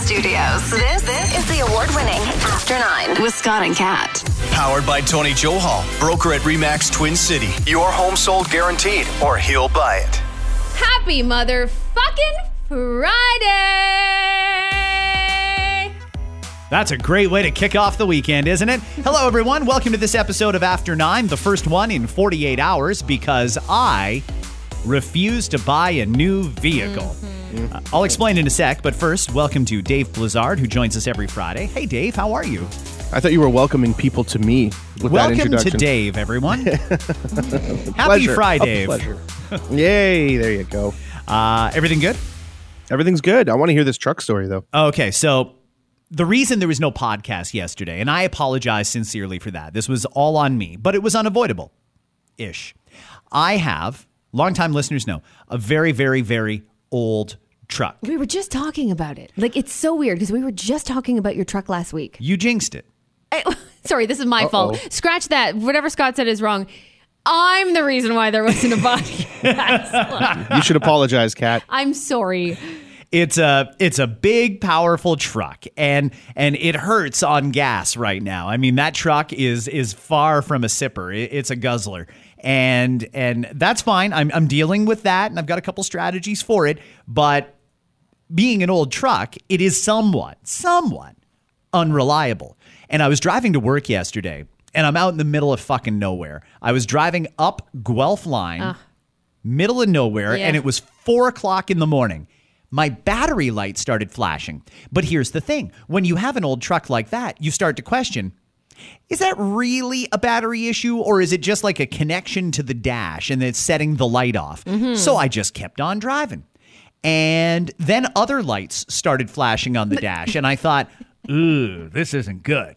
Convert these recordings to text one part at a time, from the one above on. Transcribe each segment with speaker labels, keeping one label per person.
Speaker 1: studios. This, this is the award winning After Nine with Scott and Kat.
Speaker 2: Powered by Tony Johal, broker at Remax Twin City. Your home sold guaranteed, or he'll buy it.
Speaker 3: Happy motherfucking Friday!
Speaker 4: That's a great way to kick off the weekend, isn't it? Hello, everyone. Welcome to this episode of After Nine, the first one in 48 hours, because I refuse to buy a new vehicle. Uh, I'll explain in a sec, but first, welcome to Dave Blizzard, who joins us every Friday. Hey, Dave, how are you?
Speaker 5: I thought you were welcoming people to me with that
Speaker 4: welcome to. Dave, everyone. Happy
Speaker 5: Pleasure.
Speaker 4: Friday.
Speaker 5: A pleasure. Yay! There you go.
Speaker 4: Uh, everything good?
Speaker 5: Everything's good. I want to hear this truck story though.
Speaker 4: Okay, so the reason there was no podcast yesterday, and I apologize sincerely for that. This was all on me, but it was unavoidable ish. I have, longtime listeners know, a very, very, very old truck.
Speaker 3: We were just talking about it. Like, it's so weird because we were just talking about your truck last week.
Speaker 4: You jinxed it.
Speaker 3: I- sorry, this is my fault. Scratch that. Whatever Scott said is wrong. I'm the reason why there wasn't a podcast.
Speaker 5: You should apologize, Kat.
Speaker 3: I'm sorry.
Speaker 4: It's a it's a big powerful truck and and it hurts on gas right now. I mean that truck is is far from a sipper. It- it's a guzzler. And and that's fine. I'm I'm dealing with that and I've got a couple strategies for it, but being an old truck, it is somewhat somewhat unreliable. And I was driving to work yesterday and I'm out in the middle of fucking nowhere. I was driving up Guelph Line middle of nowhere,
Speaker 3: Yeah.
Speaker 4: and it was four o'clock in the morning. My battery light started flashing. But here's the thing when you have an old truck like that, you start to question is that really a battery issue, or is it just like a connection to the dash and it's setting the light off? Mm-hmm. So I just kept on driving. And then other lights started flashing on the dash, and I thought, ooh, this isn't good.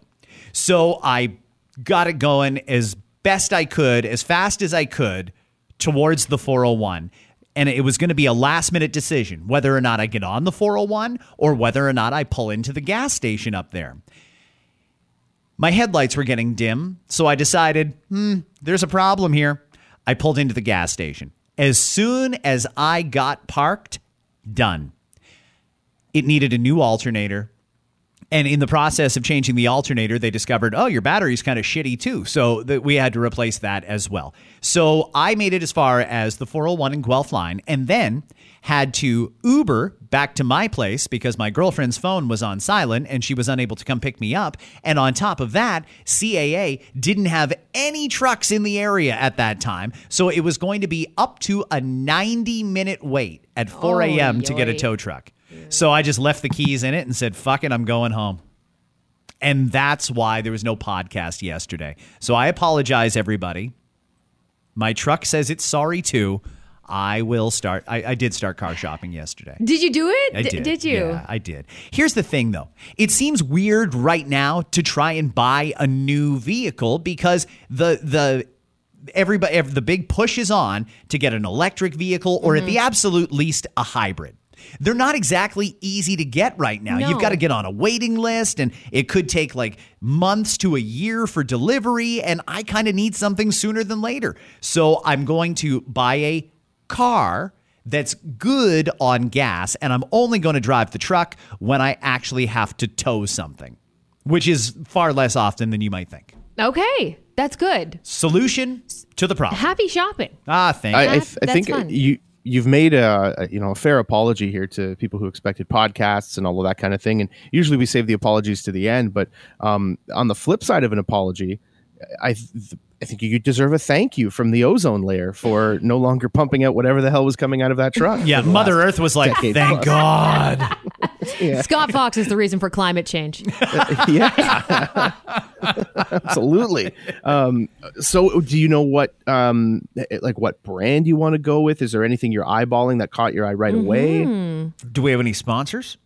Speaker 4: So I got it going as best I could, as fast as I could towards the 401. And it was going to be a last minute decision whether or not I get on the 401 or whether or not I pull into the gas station up there. My headlights were getting dim, so I decided, hmm, there's a problem here. I pulled into the gas station. As soon as I got parked, done. It needed a new alternator. And in the process of changing the alternator, they discovered, oh, your battery's kind of shitty too. So that we had to replace that as well. So I made it as far as the 401 and Guelph line and then had to Uber back to my place because my girlfriend's phone was on silent and she was unable to come pick me up. And on top of that, CAA didn't have any trucks in the area at that time. So it was going to be up to a 90 minute wait at 4
Speaker 3: Oh,
Speaker 4: a.m. to get a tow truck. So I just left the keys in it and said, fuck it, I'm going home. And that's why there was no podcast yesterday. So I apologize, everybody. My truck says it's sorry too. I will start. I, I did start car shopping yesterday.
Speaker 3: Did you do it?
Speaker 4: I
Speaker 3: D-
Speaker 4: did.
Speaker 3: Did you?
Speaker 4: Yeah, I did. Here's the thing, though. It seems weird right now to try and buy a new vehicle because the the everybody ev- the big push is on to get an electric vehicle or
Speaker 3: Mm-hmm.
Speaker 4: at the absolute least a hybrid. They're not exactly easy to get right now. You've got to get on a waiting list and it could take like months to a year for delivery and I kind of need something sooner than later. So I'm going to buy a car that's good on gas and I'm only going to drive the truck when I actually have to tow something, which is far less often than you might think.
Speaker 3: Okay, that's good.
Speaker 4: Solution to the problem.
Speaker 3: Happy shopping.
Speaker 4: Ah, thank
Speaker 5: I,
Speaker 4: you.
Speaker 5: I, th- I think
Speaker 3: fun.
Speaker 5: you you've made a, a you know a fair apology here to people who expected podcasts and all of that kind of thing. And usually we save the apologies to the end, but um, on the flip side of an apology, I th- I think you deserve a thank you from the ozone layer for no longer pumping out whatever the hell was coming out of that truck.
Speaker 4: yeah, Mother Earth was like, thank
Speaker 5: plus."
Speaker 4: God.
Speaker 3: Scott Fox is the reason for climate change.
Speaker 5: yeah, absolutely. Um, so, do you know what, um, like, what brand you want to go with? Is there anything you're eyeballing that caught your eye right away?
Speaker 4: Do we have any sponsors?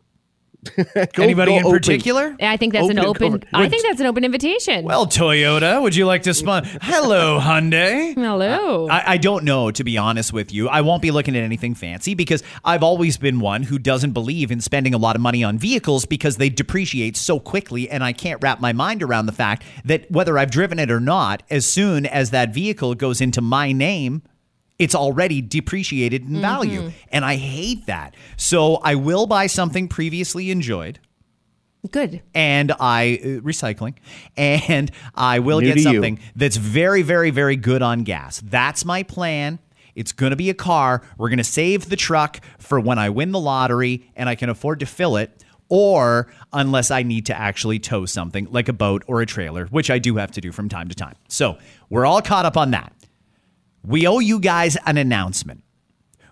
Speaker 5: Go-
Speaker 4: Anybody
Speaker 5: go
Speaker 4: in
Speaker 5: open.
Speaker 4: particular?
Speaker 3: I think that's an
Speaker 5: Open
Speaker 3: open.
Speaker 5: cover.
Speaker 3: I think that's an open invitation.
Speaker 4: Well, Toyota, would you like to sponsor? Hello, Hyundai.
Speaker 3: hello.
Speaker 4: I, I don't know, to be honest with you. I won't be looking at anything fancy because I've always been one who doesn't believe in spending a lot of money on vehicles because they depreciate so quickly. And I can't wrap my mind around the fact that whether I've driven it or not, as soon as that vehicle goes into my name, it's already depreciated in value. And I hate that. So I will buy something previously enjoyed.
Speaker 3: Good.
Speaker 4: and I uh, recycling, and I will
Speaker 5: New
Speaker 4: get
Speaker 5: to you.
Speaker 4: something that's very, very, very good on gas. That's my plan. It's going to be a car. We're going to save the truck for when I win the lottery and I can afford to fill it, or unless I need to actually tow something like a boat or a trailer, which I do have to do from time to time. So we're all caught up on that. We owe you guys an announcement.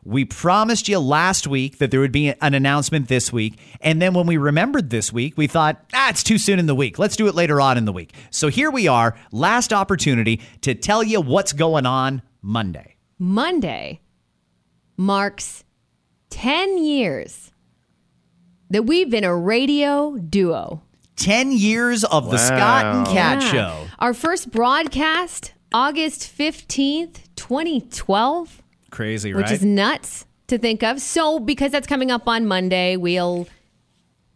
Speaker 4: We promised you last week that there would be an announcement this week. And then when we remembered this week, we thought, ah, it's too soon in the week. Let's do it later on in the week. So here we are, last opportunity to tell you what's going on Monday.
Speaker 3: Monday marks 10 years that we've been a radio duo.
Speaker 4: 10 years of the Scott and Kat
Speaker 3: Yeah.
Speaker 4: Show.
Speaker 3: Our first broadcast, August 15th, 2012,
Speaker 4: Crazy,
Speaker 3: which
Speaker 4: right?
Speaker 3: is nuts to think of. So, because that's coming up on Monday, we'll.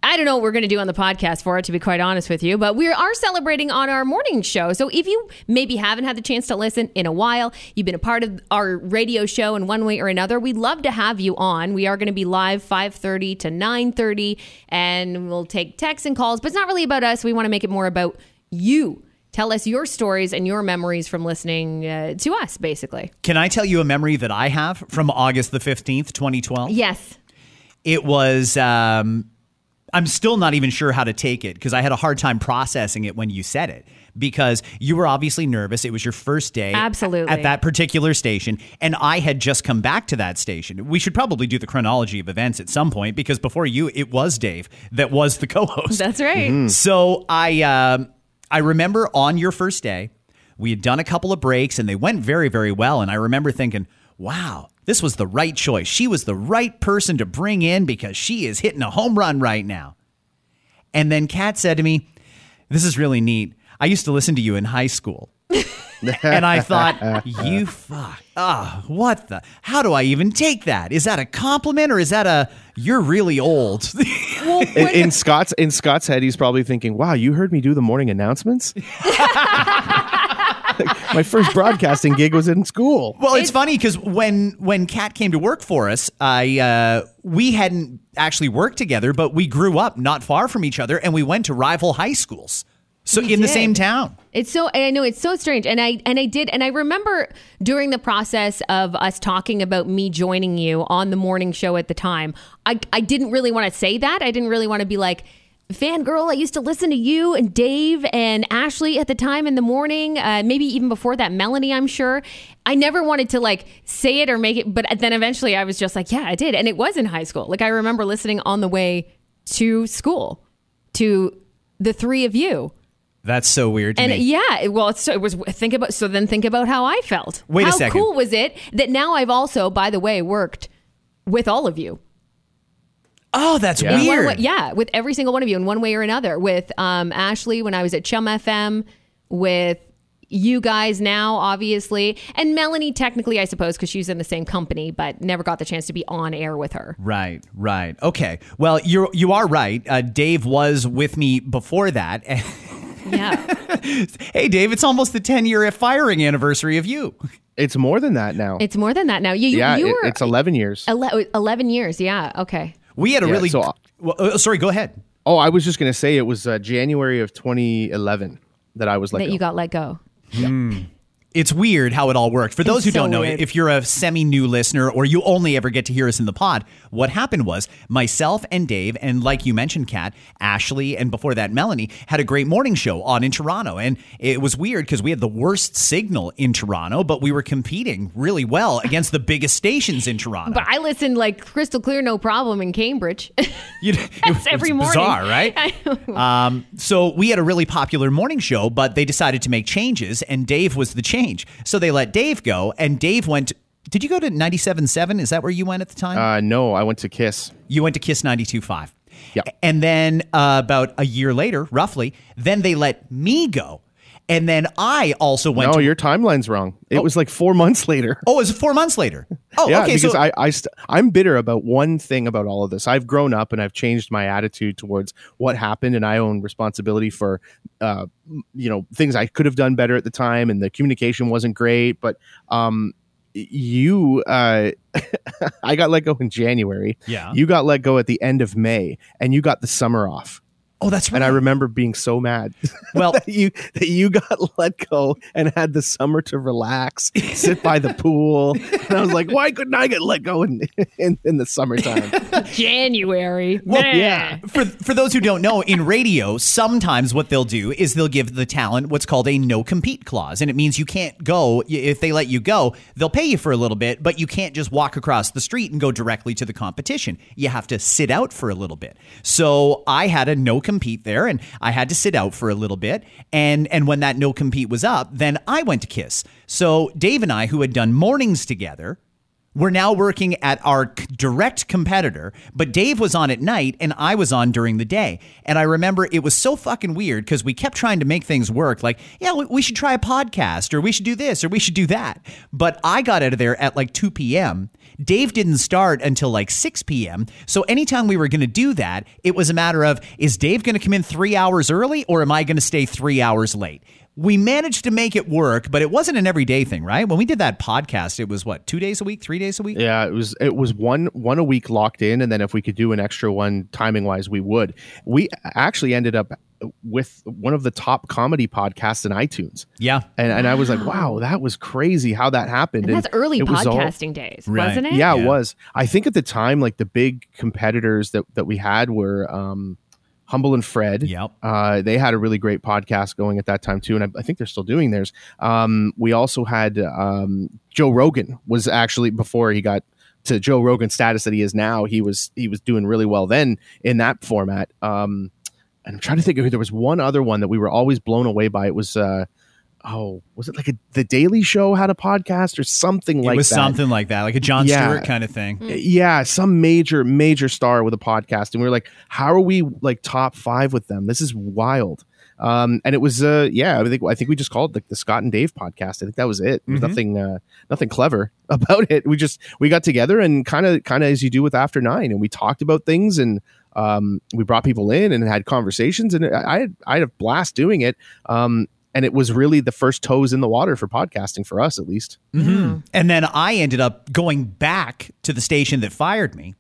Speaker 3: I don't know what we're going to do on the podcast for it, to be quite honest with you, but we are celebrating on our morning show. So if you maybe haven't had the chance to listen in a while, you've been a part of our radio show in one way or another, we'd love to have you on. We are going to be live 5.30 to 9.30, and we'll take texts and calls, but it's not really about us. We want to make it more about you. Tell us your stories and your memories from listening uh, to us, basically.
Speaker 4: Can I tell you a memory that I have from August the 15th, 2012?
Speaker 3: Yes.
Speaker 4: it was um I'm still not even sure how to take it because I had a hard time processing it when you said it because you were obviously nervous. It was your first day
Speaker 3: Absolutely.
Speaker 4: at that particular station and I had just come back to that station. We should probably do the chronology of events at some point because before you it was Dave that was the co-host.
Speaker 3: That's right.
Speaker 4: So I um, I remember on your first day, we had done a couple of breaks and they went very very well. And I remember thinking, wow, this was the right choice. She was the right person to bring in because she is hitting a home run right now. And then Kat said to me, "This is really neat. I used to listen to you in high school." and I thought, you fuck. Ah, what the? How do I even take that? Is that a compliment or is that a you're really old?
Speaker 5: in, in Scott's in Scott's head, he's probably thinking, "Wow, you heard me do the morning announcements." My first broadcasting gig was in school.
Speaker 4: Well, it's, funny because when when Kat came to work for us, I uh, we hadn't actually worked together, but we grew up not far from each other, and we went to rival high schools, so
Speaker 3: We
Speaker 4: in the same town.
Speaker 3: It's so I know it's so strange. And I and I did and I remember during the process of us talking about me joining you on the morning show at the time I I didn't really want to say that. I didn't really want to be like fangirl I used to listen to you and Dave and Ashley at the time in the morning uh, maybe even before that Melanie I'm sure. I never wanted to like say it or make it but then eventually I was just like yeah I did. And it was in high school. Like I remember listening on the way to school to the three of you
Speaker 4: That's so weird to
Speaker 3: and
Speaker 4: me.
Speaker 3: yeah, well, it's, so it was. Think about so. Then think about how I felt.
Speaker 4: Wait a second.
Speaker 3: how cool was it that now I've also, by the way, worked with all of you.
Speaker 4: oh, that's
Speaker 5: Yeah.
Speaker 4: Weird.
Speaker 3: way- yeah, with every single one of you in one way or another. With um, Ashley when I was at Chum FM, with you guys now, obviously, and Melanie technically, I suppose, because she's in the same company, but never got the chance to be on air with her.
Speaker 4: Right, right. Okay. Well, you're you are right. Uh, Dave was with me before that.
Speaker 3: Yeah,
Speaker 4: hey, Dave, it's almost the 10 year firing anniversary of you.
Speaker 5: It's more than that now.
Speaker 3: it's more than that now. You, you,
Speaker 5: yeah,
Speaker 3: you
Speaker 5: it-
Speaker 3: were
Speaker 5: it's eleven years.
Speaker 3: eleven years. Yeah, okay.
Speaker 4: We had a
Speaker 5: Yeah,
Speaker 4: really.
Speaker 5: so-
Speaker 4: well, uh, sorry, go ahead.
Speaker 5: Oh, I was just gonna say it was uh, January of 2011 that I was let
Speaker 3: that
Speaker 5: go.
Speaker 3: you got let go.
Speaker 4: It's weird how it all worked. For those who
Speaker 3: so
Speaker 4: don't know,
Speaker 3: weird.
Speaker 4: if you're a semi new listener or you only ever get to hear us in the pod, what happened was myself and Dave, and like you mentioned, Kat, Ashley, and before that, Melanie, had a great morning show on in Toronto. And it was weird because we had the worst signal in Toronto, but we were competing really well against the biggest stations in Toronto.
Speaker 3: But I listened like crystal clear, no problem in Cambridge.
Speaker 4: You know, it
Speaker 3: every morning.
Speaker 4: Bizarre, right? um, so we had a really popular morning show, but they decided to make changes, and Dave was the change. So they let Dave go, and Dave went. Did you go to 97.7? Is that where you went at the time?
Speaker 5: uh, no, I went to Kiss.
Speaker 4: you went to Kiss 92.5.
Speaker 5: Yep.
Speaker 4: And then uh, about a year later, roughly, then they let me go. And then I also went
Speaker 5: No,
Speaker 4: to.
Speaker 5: your timeline's wrong. It was like four months later.
Speaker 4: oh, it was four months later. Oh,
Speaker 5: yeah,
Speaker 4: okay.
Speaker 5: because
Speaker 4: so
Speaker 5: I, I st- I'm bitter about one thing about all of this. I've grown up and I've changed my attitude towards what happened, and I own responsibility for, uh, you know, things I could have done better at the time, and the communication wasn't great. But um, you, uh, I got let go in January.
Speaker 4: Yeah.
Speaker 5: you got let go at the end of May, and you got the summer off.
Speaker 4: Oh, that's right.
Speaker 5: And I remember being so mad.
Speaker 4: Well-
Speaker 5: that you that you got let go and had the summer to relax, sit by the pool. And I was like, why couldn't I get let go in in, in the summertime?
Speaker 3: January.
Speaker 4: Well,
Speaker 3: Meh.
Speaker 5: yeah.
Speaker 4: For for those who don't know, in radio, sometimes what they'll do is they'll give the talent what's called a no compete clause, and it means you can't go if they let you go. They'll pay you for a little bit, but you can't just walk across the street and go directly to the competition. You have to sit out for a little bit. So I had a no compete there, and I had to sit out for a little bit. And and when that no compete was up, then I went to Kiss. So Dave and I, who had done mornings together. We're now working at our direct competitor, but Dave was on at night and I was on during the day. And I remember it was so fucking weird because we kept trying to make things work. Like, yeah, we- should try a podcast or we should do this or we should do that. But I got out of there at like 2 p.m. Dave didn't start until like 6 p.m. So anytime we were going to do that, it was a matter of is Dave going to come in three hours early or am I going to stay three hours late? we managed to make it work, but it wasn't an everyday thing, right? When we did that podcast, it was what, two days a week, three days a week?
Speaker 5: Yeah, it was it was one one a week locked in, and then if we could do an extra one timing wise, we would. We actually ended up with one of the top comedy podcasts in iTunes.
Speaker 4: Yeah.
Speaker 5: And, and I was like, wow, that was crazy how that happened.
Speaker 3: And that's early
Speaker 5: it was all-
Speaker 3: podcasting days,
Speaker 4: Right.
Speaker 3: wasn't it?
Speaker 5: yeah,
Speaker 4: Yeah.
Speaker 5: it was. I think at the time, like the big competitors that, that we had were um, Humble and Fred.
Speaker 4: Yep.
Speaker 5: Uh, they had a really great podcast going at that time too, and I, I think they're still doing theirs. Um, we also had um, Joe Rogan was actually before he got to Joe Rogan status that he is now. He was he was doing really well then in that format. Um, and I'm trying to think of who there was one other one that we were always blown away by. It was. Uh, Oh, was it like a the Daily Show had a podcast or something like
Speaker 4: it was something like that, like a Jon
Speaker 5: Yeah.
Speaker 4: Stewart kind of thing.
Speaker 5: yeah some major major star with a podcast and we were like how are we like top five with them this is wild um and it was uh yeah i think i think we just called it like the scott and dave podcast i think that was it there was nothing uh nothing clever about it we just we got together and kind of kind of as you do with after nine and we talked about things and um we brought people in and had conversations and i i had, I had a blast doing it um and it was really the first toes in the water for podcasting for us at least
Speaker 4: And then I ended up going back to the station that fired me.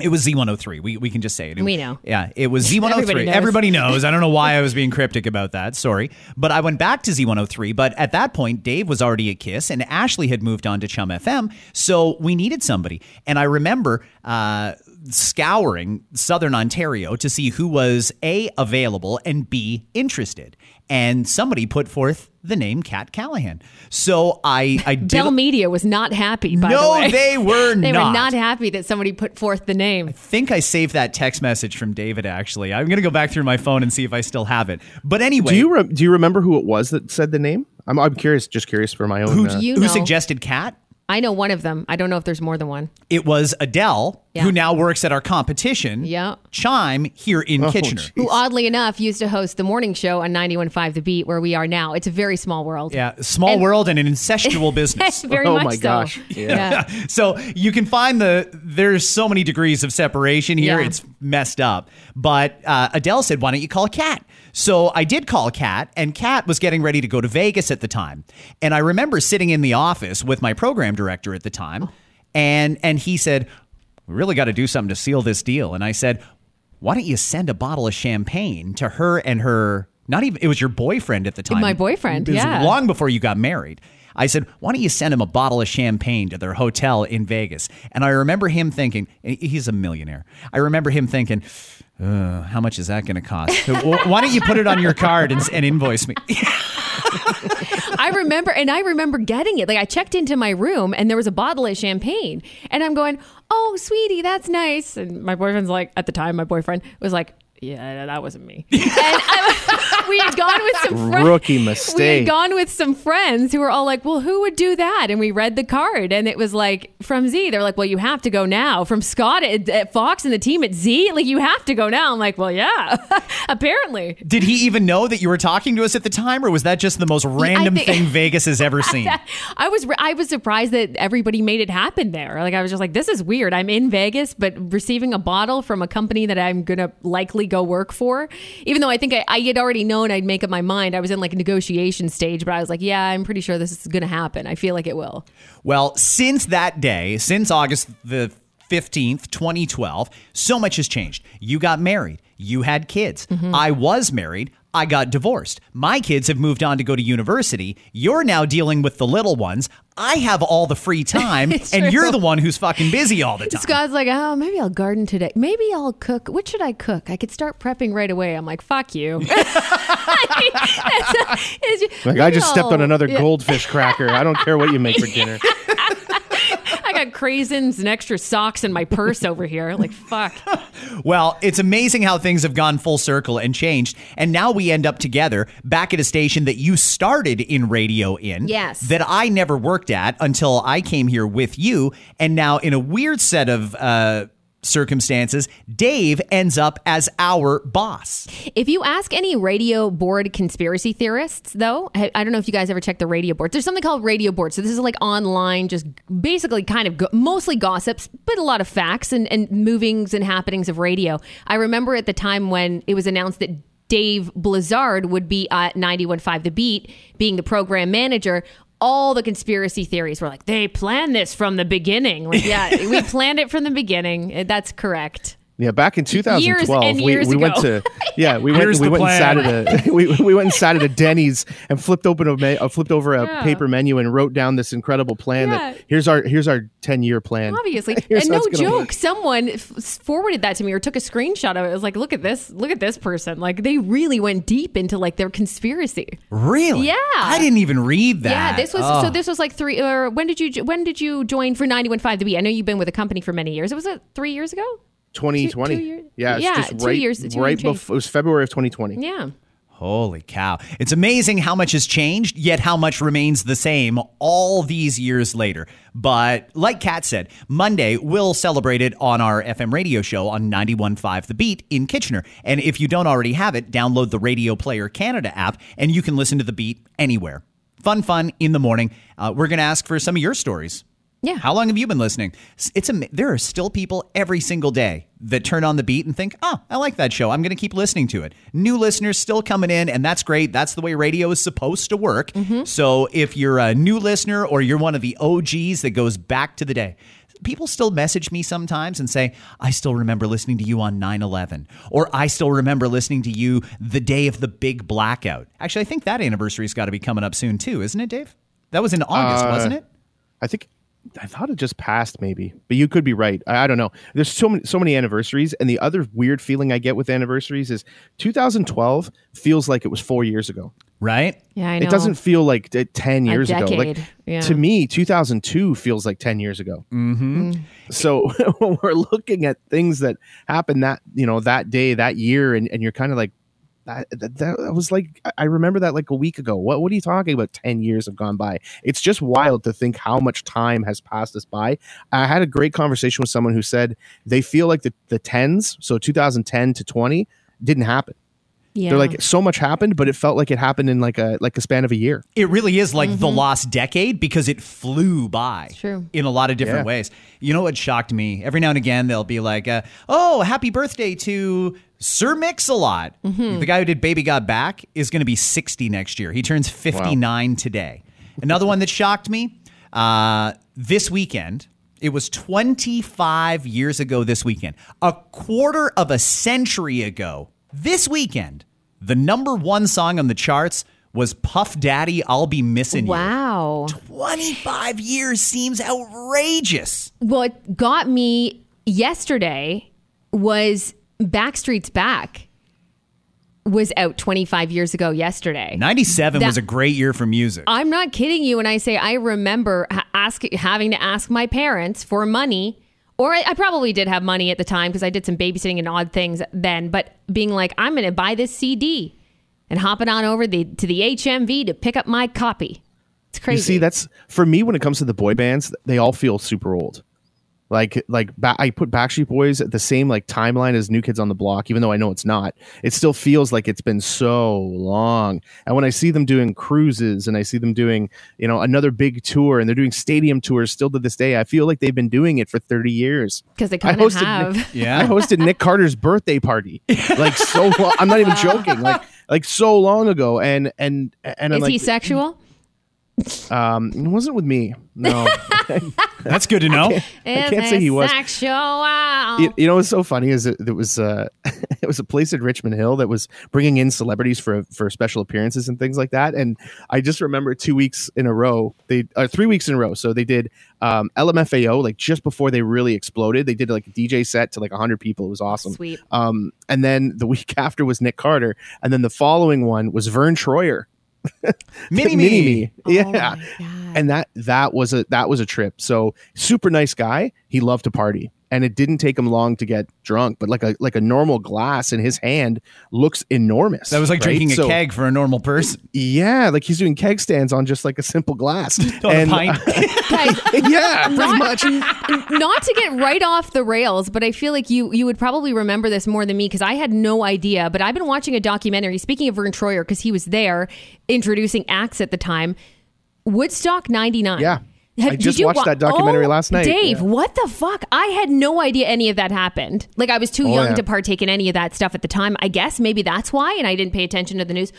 Speaker 4: It was Z103. We, we can just say it.
Speaker 3: We know.
Speaker 4: Yeah, it was Z103.
Speaker 3: Everybody
Speaker 4: Everybody
Speaker 3: knows.
Speaker 4: knows. I don't know why I was being cryptic about that. Sorry. But I went back to Z103. But at that point, Dave was already at KISS and Ashley had moved on to Chum FM. So we needed somebody. And I remember uh, scouring Southern Ontario to see who was A, available, and B, interested. And somebody put forth the name Kat Callahan. So I, I did.
Speaker 3: Bell Media was not happy, by
Speaker 4: No,
Speaker 3: the way.
Speaker 4: they were
Speaker 3: they
Speaker 4: not.
Speaker 3: were not happy that somebody put forth the name.
Speaker 4: I think I saved that text message from David. Actually, I'm gonna go back through my phone and see if I still have it. But anyway,
Speaker 5: Do you re- do you remember who it was that said the name? I'm I'm curious, just curious for my own.
Speaker 4: who,
Speaker 5: uh,
Speaker 3: you
Speaker 4: who suggested Kat?
Speaker 3: I know one of them. I don't know if there's more than one.
Speaker 4: It was Adele,
Speaker 3: Yeah.
Speaker 4: who now works at our competition,
Speaker 3: Yeah.
Speaker 4: CHYM here in
Speaker 5: Oh,
Speaker 4: Kitchener.
Speaker 5: gee.
Speaker 3: Who, oddly enough, used to host the morning show on 91.5 The Beat, where we are now. It's a very small world.
Speaker 4: Yeah, small
Speaker 3: And-
Speaker 4: world and an incestual business.
Speaker 3: very
Speaker 5: Oh
Speaker 3: much
Speaker 5: my
Speaker 3: so.
Speaker 5: gosh.
Speaker 3: Yeah.
Speaker 4: so you can find the there's so many degrees of separation here
Speaker 3: Yeah.
Speaker 4: it's messed up but uh, adele said why don't you call kat so i did call kat and kat was getting ready to go to vegas at the time and i remember sitting in the office with my program director at the time and and he said we really got to do something to seal this deal and i said why don't you send a bottle of champagne to her and her not even it was your boyfriend at the time
Speaker 3: My boyfriend, yeah.
Speaker 4: long before you got married. I said, why don't you send him a bottle of champagne to their hotel in Vegas? And I remember him thinking, he's a millionaire. I remember him thinking, uh, how much is that going to cost? Wh- why don't you put it on your card and, and invoice me?
Speaker 3: I remember, and I remember getting it. Like I checked into my room, and there was a bottle of champagne, and I'm going, "Oh, sweetie, that's nice." And my boyfriend's like, at the time, my boyfriend was like, "Yeah, that wasn't me." and I, we had gone with some friends.
Speaker 5: Rookie
Speaker 3: We had gone with some friends who were all like, "Well, who would do that?" And we read the card, and it was like from Z. They're like, "Well, you have to go now." From Scott at, at Fox and the team at Z, like you have to go now. I'm like, "Well, yeah, apparently."
Speaker 4: Did he even know that you were talking to us at the time, or was that just the most random
Speaker 3: think-
Speaker 4: thing Vegas has ever seen?
Speaker 3: I was I was surprised that everybody made it happen there. Like I was just like, this is weird. I'm in Vegas, but receiving a bottle from a company that I'm gonna likely go work for. Even though I think I, I had already known I'd make up my mind. I was in like a negotiation stage, but I was like, yeah, I'm pretty sure this is gonna happen. I feel like it will.
Speaker 4: Well, since that day, since August the 15th, 2012, so much has changed. You got married. You had kids. Mm-hmm. I was married. I got divorced. My kids have moved on to go to university. You're now dealing with the little ones. I have all the free time, and
Speaker 3: true.
Speaker 4: you're the one who's fucking busy all the time.
Speaker 3: Scott's like, oh, maybe I'll garden today. Maybe I'll cook. What should I cook? I could start prepping right away. I'm like, fuck you. It's- it's-
Speaker 5: Like I just stepped on another
Speaker 3: Yeah.
Speaker 5: goldfish cracker. I don't care what you make for dinner.
Speaker 3: Got craisins and extra socks in my purse over here. Like, fuck.
Speaker 4: Well, it's amazing how things have gone full circle and changed. And now we end up together back at a station that you started in radio in.
Speaker 3: Yes.
Speaker 4: That I never worked at until I came here with you. And now, in a weird set of uh, circumstances, Dave ends up as our boss.
Speaker 3: If you ask any radio board conspiracy theorists, though, I, I don't know if you guys ever checked the radio board. There's something called radio board. So this is like online, just basically kind of go- mostly gossips, but a lot of facts and, and movings and happenings of radio. I remember at the time when it was announced that Dave Blizzard would be at 91.5 The Beat, being the program manager. All the conspiracy theories were like, they planned this from the beginning. Like, yeah, we planned it from the beginning. That's correct.
Speaker 5: Yeah, back in 2012,
Speaker 3: and
Speaker 5: we,
Speaker 3: years
Speaker 5: we went
Speaker 3: ago.
Speaker 5: to yeah we went
Speaker 4: Here's
Speaker 5: we went
Speaker 4: plan.
Speaker 5: and sat at a we, we went and sat at a Denny's and flipped open a me- uh, flipped over a
Speaker 3: Yeah.
Speaker 5: paper menu and wrote down this incredible plan
Speaker 3: Yeah.
Speaker 5: that here's our here's our 10 year plan.
Speaker 3: Obviously,
Speaker 5: Here's
Speaker 3: and no joke,
Speaker 5: work.
Speaker 3: someone f- forwarded that to me or took a screenshot of it. It was like, look at this, look at this person. Like they really went deep into like their conspiracy.
Speaker 4: Really?
Speaker 3: Yeah.
Speaker 4: I didn't even read that.
Speaker 3: Yeah, this was
Speaker 4: Oh.
Speaker 3: so. This was like three. Or when did you when did you join for ninety one five The Beat? I know you've been with the company for many years. It was it three years ago.
Speaker 5: 2020.
Speaker 3: two years-
Speaker 5: yeah, it's
Speaker 3: yeah,
Speaker 5: just
Speaker 3: two
Speaker 5: right
Speaker 3: years- two
Speaker 5: right
Speaker 3: and
Speaker 5: before it was February of 2020.
Speaker 3: Yeah.
Speaker 4: Holy cow. It's amazing how much has changed, yet how much remains the same all these years later. But like Kat said, Monday we'll celebrate it on our FM radio show on 91.5 The Beat in Kitchener. And if you don't already have it, download the Radio Player Canada app and you can listen to The Beat anywhere. Fun, fun in the morning. Uh, we're going to ask for some of your stories.
Speaker 3: Yeah.
Speaker 4: How long have you been listening? It's am- there are still people every single day that turn on the beat and think, "Oh, I like that show. I'm going to keep listening to it." New listeners still coming in, and that's great. That's the way radio is supposed to work. So if you're a new listener or you're one of the OGs that goes back to the day, people still message me sometimes and say, "I still remember listening to you on 9/11," or "I still remember listening to you the day of the big blackout." Actually, I think that anniversary's got to be coming up soon too, isn't it, Dave? That was in August,
Speaker 5: Uh,
Speaker 4: wasn't it?
Speaker 5: I think I thought it just passed, maybe, but you could be right. I, I don't know. There's so many so many anniversaries, and the other weird feeling I get with anniversaries is 2012 feels like it was four years ago.
Speaker 4: Right?
Speaker 3: Yeah, I know.
Speaker 5: It doesn't feel like t- 10 years ago. Like
Speaker 3: yeah.
Speaker 5: to me, 2002 feels like 10 years ago. Mm-hmm. So when we're looking at things that happened that you know that day, that year, and, and you're kind of like. That, that, was like I- I remember that like a week ago. What what are you talking about? Ten years have gone by. It's just wild to think how much time has passed us by. I had a great conversation with someone who said they feel like the the tens, so 2010 to 20, didn't happen.
Speaker 3: Yeah.
Speaker 5: They're like so much happened, but it felt like it happened in like a like a span of a year.
Speaker 4: It really is like the lost decade because it flew by
Speaker 3: true.
Speaker 4: in a lot of different
Speaker 5: Yeah.
Speaker 4: ways. You know what shocked me? Every now and again, they'll be like, uh, oh, happy birthday to Sir Mix-a-Lot. The guy who did Baby Got Back is going to be 60 next year. He turns 59 today. Another one that shocked me uh, this weekend. It was 25 years ago this weekend, a quarter of a century ago this weekend. The number one song on the charts was Puff Daddy, I'll Be Missing You.
Speaker 3: wow.
Speaker 4: 25 years seems outrageous.
Speaker 3: What got me yesterday was Backstreet's Back was out 25 years ago yesterday.
Speaker 4: 97
Speaker 3: That-
Speaker 4: was a great year for music.
Speaker 3: I'm not kidding you when I say I remember ha- ask, having to ask my parents for money. Or I, I probably did have money at the time because I did some babysitting and odd things then, but being like, I'm going to buy this CD and hopping on over the, to the HMV to pick up my copy. It's crazy.
Speaker 5: You see, that's for me when it comes to the boy bands, they all feel super old. Like like ba- I put Backstreet Boys at the same like timeline as New Kids on the Block, even though I know it's not. It still feels like it's been so long. And when I see them doing cruises and I see them doing you know another big tour and they're doing stadium tours still to this day, I feel like they've been doing it for thirty years.
Speaker 3: because they
Speaker 5: I
Speaker 3: kind of
Speaker 5: hosted
Speaker 3: have.
Speaker 5: Nick,
Speaker 4: Yeah.
Speaker 5: I hosted Nick Carter's birthday party like so. Long, I'm not even joking. Like like so long ago, and and and I'm
Speaker 3: Is
Speaker 5: like,
Speaker 3: he sexual?
Speaker 5: Um, it wasn't with me. No.
Speaker 4: That's good to know.
Speaker 5: I can't say he was.
Speaker 3: Sexual.
Speaker 5: you, you know what's so funny is it, it was uh, it was a place in Richmond Hill that was bringing in celebrities for for special appearances and things like that. And I just remember two weeks in a row, they uh, three weeks in a row. So they did um, LMFAO like just before they really exploded. They did like a DJ set to like hundred people. It was awesome.
Speaker 3: Sweet.
Speaker 5: Um, and then the week after was Nick Carter, and then the following one was Verne Troyer.
Speaker 4: Mini
Speaker 5: Mini-Me.
Speaker 3: Oh
Speaker 5: yeah.
Speaker 3: my God.
Speaker 5: and that that was a that was a trip. So super nice guy. He loved to party and it didn't take him long to get drunk but like a like a normal glass in his hand looks enormous
Speaker 4: That was like
Speaker 5: right?
Speaker 4: drinking a keg for a normal person.
Speaker 5: yeah like he's doing keg stands on just like a simple glass
Speaker 4: On a
Speaker 5: and
Speaker 4: pint.
Speaker 3: Uh, Guys,
Speaker 5: yeah pretty
Speaker 3: not,
Speaker 5: much
Speaker 3: not to get right off the rails, but I feel like you you would probably remember this more than me because I had no idea. But I've been watching a documentary. Speaking of Verne Troyer, because he was there introducing acts at the time. Woodstock '99.
Speaker 5: Yeah. I
Speaker 3: did
Speaker 5: just
Speaker 3: you
Speaker 5: watched that documentary oh, last night.
Speaker 3: Dave,
Speaker 5: Yeah.
Speaker 3: what the fuck? I had no idea any of that happened. Like I was too
Speaker 5: Oh,
Speaker 3: young
Speaker 5: yeah.
Speaker 3: to partake in any of that stuff at the time. I guess maybe that's why, and I didn't pay attention to the news.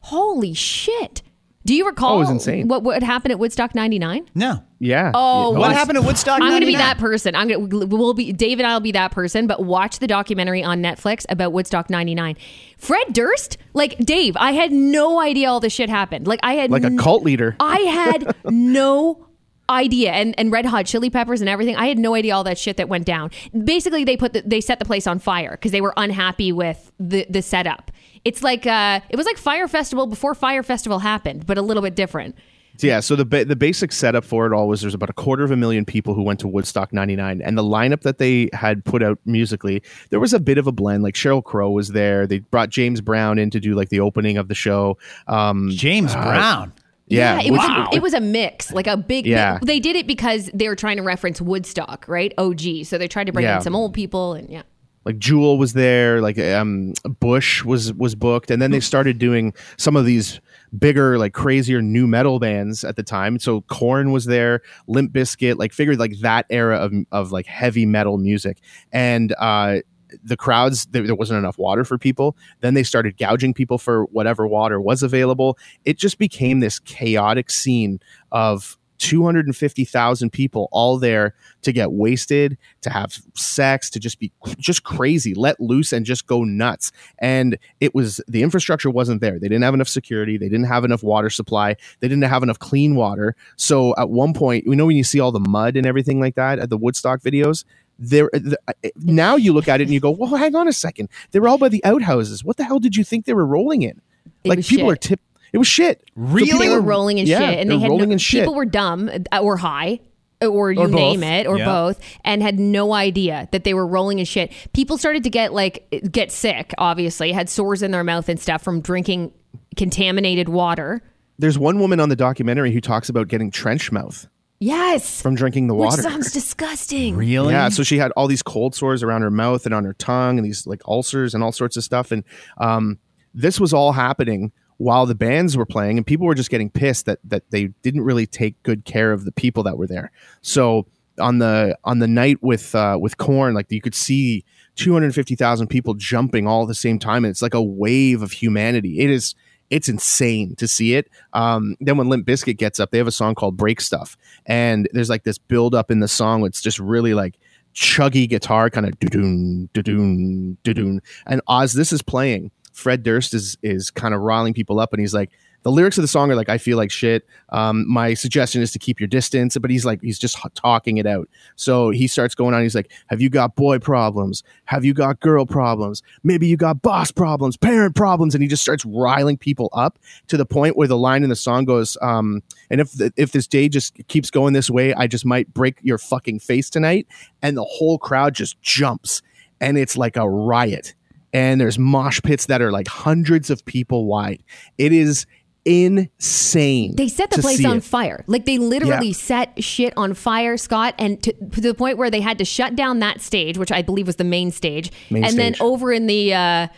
Speaker 3: Holy shit! Do you recall
Speaker 5: Oh, it was insane.
Speaker 3: what what happened at Woodstock '99?
Speaker 4: No.
Speaker 5: yeah
Speaker 3: Oh,
Speaker 5: Yeah.
Speaker 4: What happened at Woodstock?
Speaker 3: I'm going to be that person. I'm going to we'll be Dave and I'll be that person, but watch the documentary on Netflix about Woodstock 99. Fred Durst, like Dave, I had no idea all this shit happened. Like I had
Speaker 5: like a
Speaker 3: n-
Speaker 5: cult leader
Speaker 3: I had no idea and and red hot chili peppers and everything i had no idea all that shit that went down basically they put the, they set the place on fire because they were unhappy with the the setup it's like uh it was like Fyre Festival before Fyre Festival happened but a little bit different
Speaker 5: Yeah, so the ba- the basic setup for it all was there's about a quarter of a million people who went to Woodstock '99, and the lineup that they had put out musically, there was a bit of a blend. Like Sheryl Crow was there. They brought James Brown in to do like the opening of the show. Um,
Speaker 4: James Brown.
Speaker 5: Yeah,
Speaker 3: it was
Speaker 4: Wow.
Speaker 3: a, it was a mix, like a big.
Speaker 5: Yeah.
Speaker 3: They, did it because they were trying to reference Woodstock, right? OG, so they tried to bring
Speaker 5: Yeah.
Speaker 3: in some old people, and yeah.
Speaker 5: like Jewel was there, like um Bush was was booked, and then they started doing some of these bigger, like crazier nu metal bands at the time. So Korn was there, Limp Bizkit, like figured like that era of of like heavy metal music, and uh the crowds there, there wasn't enough water for people then they started gouging people for whatever water was available it just became this chaotic scene of 250,000 people all there to get wasted, to have sex, to just be just crazy, let loose and just go nuts. And it was the infrastructure wasn't there. They didn't have enough security, they didn't have enough water supply, they didn't have enough clean water. So at one point, you know when you see all the mud and everything like that at the Woodstock videos, there the, now you look at it and you go, "Well, hang on a second. They were all by the outhouses. What the hell did you think they were rolling in?"
Speaker 3: It
Speaker 5: like people
Speaker 3: shit.
Speaker 5: are tip it was shit. So
Speaker 4: Really?
Speaker 5: people
Speaker 3: They were rolling in
Speaker 5: yeah,
Speaker 3: shit, and
Speaker 5: they're
Speaker 3: had
Speaker 5: rolling
Speaker 3: no,
Speaker 5: in shit.
Speaker 3: people were dumb uh, or high. Or you
Speaker 4: Or
Speaker 3: name it, or
Speaker 4: Yeah.
Speaker 3: both, and had no idea that they were rolling in shit. People started to get like get sick. Obviously, had sores in their mouth and stuff from drinking contaminated water.
Speaker 5: There's one woman on the documentary who talks about getting trench mouth
Speaker 3: Yes,
Speaker 5: from drinking the
Speaker 3: which
Speaker 5: water.
Speaker 3: sounds disgusting.
Speaker 4: Really?
Speaker 5: Yeah, so she had all these cold sores around her mouth and on her tongue and these like ulcers and all sorts of stuff. And um, this was all happening while the bands were playing, and people were just getting pissed that that they didn't really take good care of the people that were there. So on the on the night with uh, with Korn, like you could see 250,000 people jumping all at the same time, and it's like a wave of humanity. It is it's insane to see it. Um, then when Limp Bizkit gets up, they have a song called "Break Stuff," and there's like this build up in the song. It's just really like chuggy guitar, kind of do-doon, do-doon, do-doon. And as this is playing, Fred Durst is is kind of riling people up, and he's like, the lyrics of the song are like, "I feel like shit." Um, my suggestion is to keep your distance, but he's like, he's just talking it out. So he starts going on. He's like, "Have you got boy problems? Have you got girl problems? Maybe you got boss problems, parent problems." And he just starts riling people up to the point where the line in the song goes, um, "And if the, if this day just keeps going this way, I just might break your fucking face tonight." And the whole crowd just jumps, and it's like a riot and there's mosh pits that are like hundreds of people wide. It is insane.
Speaker 3: They set the place on
Speaker 5: it.
Speaker 3: fire. Like they literally
Speaker 5: Yeah.
Speaker 3: set shit on fire, Scott, and to, to the point where they had to shut down that stage, which I believe was the main stage,
Speaker 5: Main
Speaker 3: and then over in the uh,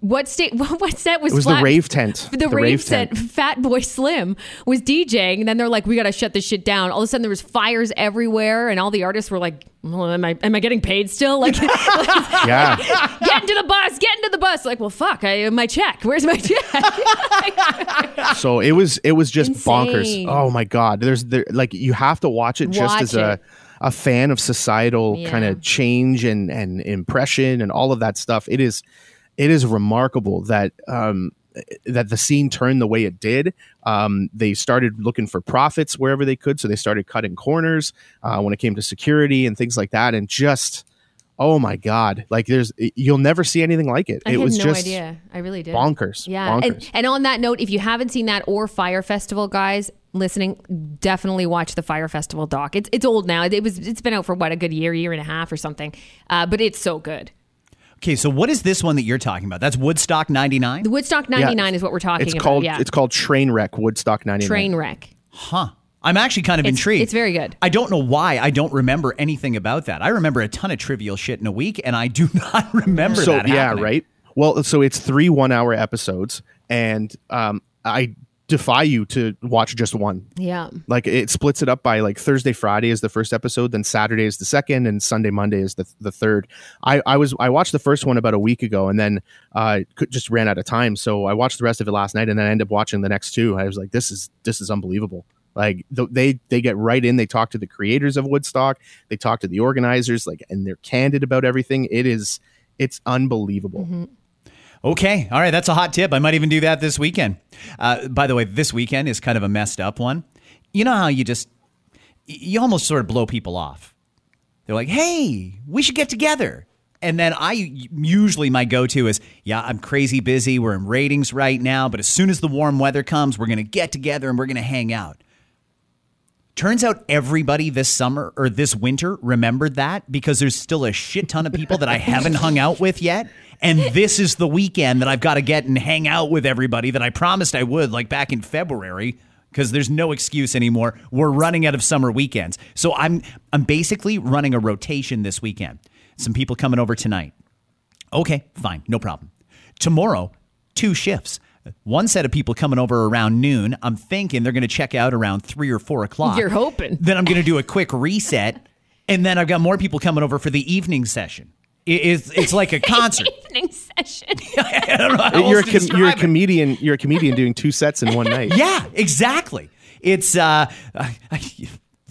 Speaker 3: what state? What set was?
Speaker 5: It was the rave tent.
Speaker 3: The,
Speaker 5: The
Speaker 3: rave,
Speaker 5: rave
Speaker 3: set.
Speaker 5: tent.
Speaker 3: Fatboy Slim was DJing, and then they're like, "We got to shut this shit down." All of a sudden, there was fires everywhere, and all the artists were like, well, "Am I am I getting paid still?" Like,
Speaker 5: Yeah.
Speaker 3: get into the bus, get into the bus. Like, well, fuck, I, my check. Where's my check?
Speaker 5: so it was it was just
Speaker 3: Insane.
Speaker 5: bonkers. Oh my god. There's there like you have to watch it just
Speaker 3: Watch
Speaker 5: as a a fan of societal
Speaker 3: Yeah.
Speaker 5: kind of change and and impression and all of that stuff. It is it is remarkable that um that the scene turned the way it did. Um, they started looking for profits wherever they could, so they started cutting corners uh, when it came to security and things like that. And just, oh my god, like there's you'll never see anything like it.
Speaker 3: I
Speaker 5: it
Speaker 3: had
Speaker 5: was
Speaker 3: no
Speaker 5: just
Speaker 3: idea. I really did.
Speaker 5: bonkers.
Speaker 3: Yeah.
Speaker 5: bonkers.
Speaker 3: And, and on that note, if you haven't seen that or Fyre Festival, guys listening, definitely watch the Fyre Festival doc. It's it's old now. It was it's been out for what a good year, year and a half or something. Uh, but it's so good.
Speaker 4: Okay, so what is this one that you're talking about? That's Woodstock 99?
Speaker 3: The Woodstock
Speaker 5: Yeah.
Speaker 3: 99 is what we're talking
Speaker 5: it's
Speaker 3: about.
Speaker 5: called
Speaker 3: yeah.
Speaker 5: it's called Trainwreck Woodstock 99.
Speaker 3: Train wreck.
Speaker 4: Huh. I'm actually kind of
Speaker 3: It's-
Speaker 4: intrigued.
Speaker 3: it's very good.
Speaker 4: I don't know why I don't remember anything about that. I remember a ton of trivial shit in a week, and I do not remember
Speaker 5: so
Speaker 4: that.
Speaker 5: yeah,
Speaker 4: happening.
Speaker 5: right. Well, so it's three one-hour episodes, and um, I defy you to watch just one.
Speaker 3: Yeah.
Speaker 5: Like it splits it up by like Thursday, Friday is the first episode, then Saturday is the second, and Sunday, Monday is the the third. I, I was I watched the first one about a week ago, and then uh, just ran out of time, so I watched the rest of it last night, and then I ended up watching the next two. I was like, this is this is unbelievable. Like th- they they get right in. They talk to the creators of Woodstock. They talk to the organizers. Like, and they're candid about everything. It is it's unbelievable.
Speaker 4: Okay. All right. That's a hot tip. I might even do that this weekend. Uh, by the way, this weekend is kind of a messed up one. You know how you just, you almost sort of blow people off. They're like, hey, we should get together. And then I usually my go to is, yeah, I'm crazy busy. We're in ratings right now. But as soon as the warm weather comes, we're going to get together and we're going to hang out. Turns out everybody this summer or this winter remembered that because there's still a shit ton of people that I haven't hung out with yet. And this is the weekend that I've got to get and hang out with everybody that I promised I would, like back in February, because there's no excuse anymore. We're running out of summer weekends. So I'm I'm basically running a rotation this weekend. Some people coming over tonight. Okay, fine, no problem. Tomorrow, two shifts. One set of people coming over around noon. I'm thinking they're going to check out around three or four o'clock.
Speaker 3: You're hoping.
Speaker 4: Then I'm going to do a quick reset, and then I've got more people coming over for the evening session. It- It's it's like a concert.
Speaker 3: Evening session.
Speaker 4: I don't know how
Speaker 5: You're a com- you're a comedian. You're a comedian doing two sets in one night.
Speaker 4: Yeah, exactly. It's uh, I, I,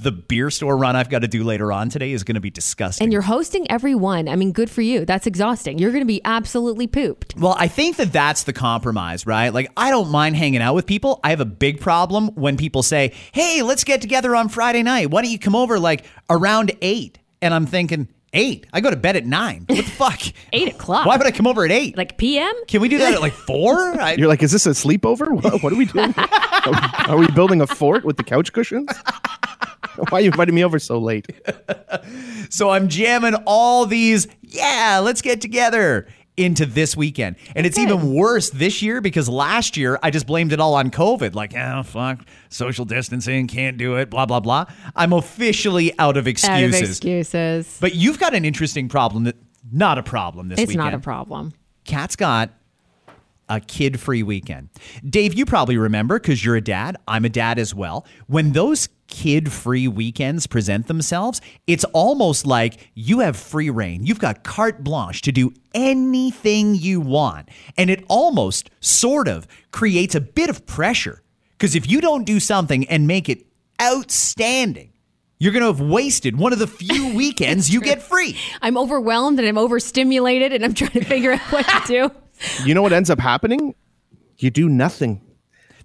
Speaker 4: the beer store run I've got to do later on today is going to be disgusting.
Speaker 3: and you're hosting everyone. I mean, good for you. That's exhausting. You're going to be absolutely pooped.
Speaker 4: Well, I think that that's the compromise, right? Like, I don't mind hanging out with people. I have a big problem when people say, hey, let's get together on Friday night. Why don't you come over like around eight? And I'm thinking, eight? I go to bed at nine. What the fuck?
Speaker 3: Eight o'clock.
Speaker 4: Why would I come over at eight?
Speaker 3: Like PM?
Speaker 4: Can we do that at like four? I,
Speaker 5: You're like, is this a sleepover? What, what are we doing? are, we, are we building a fort with the couch cushions? Why are you inviting me over so late?
Speaker 4: So I'm jamming all these, yeah, let's get together into this weekend. And it's even worse this year because last year I just blamed it all on COVID. Like, oh, fuck, social distancing, can't do it, blah, blah, blah. I'm officially out of excuses.
Speaker 3: Out of
Speaker 4: excuses. But you've got an interesting problem that, not a problem this
Speaker 3: It's
Speaker 4: weekend.
Speaker 3: It's not a problem.
Speaker 4: Kat's got a kid free weekend. Dave, you probably remember because you're a dad. I'm a dad as well. When those kid free weekends present themselves, it's almost like you have free rein. You've got carte blanche to do anything you want. And it almost sort of creates a bit of pressure because if you don't do something and make it outstanding, you're going to have wasted one of the few weekends you get free.
Speaker 3: I'm overwhelmed and I'm overstimulated and I'm trying to figure out what to do.
Speaker 5: You know what ends up happening? You do nothing.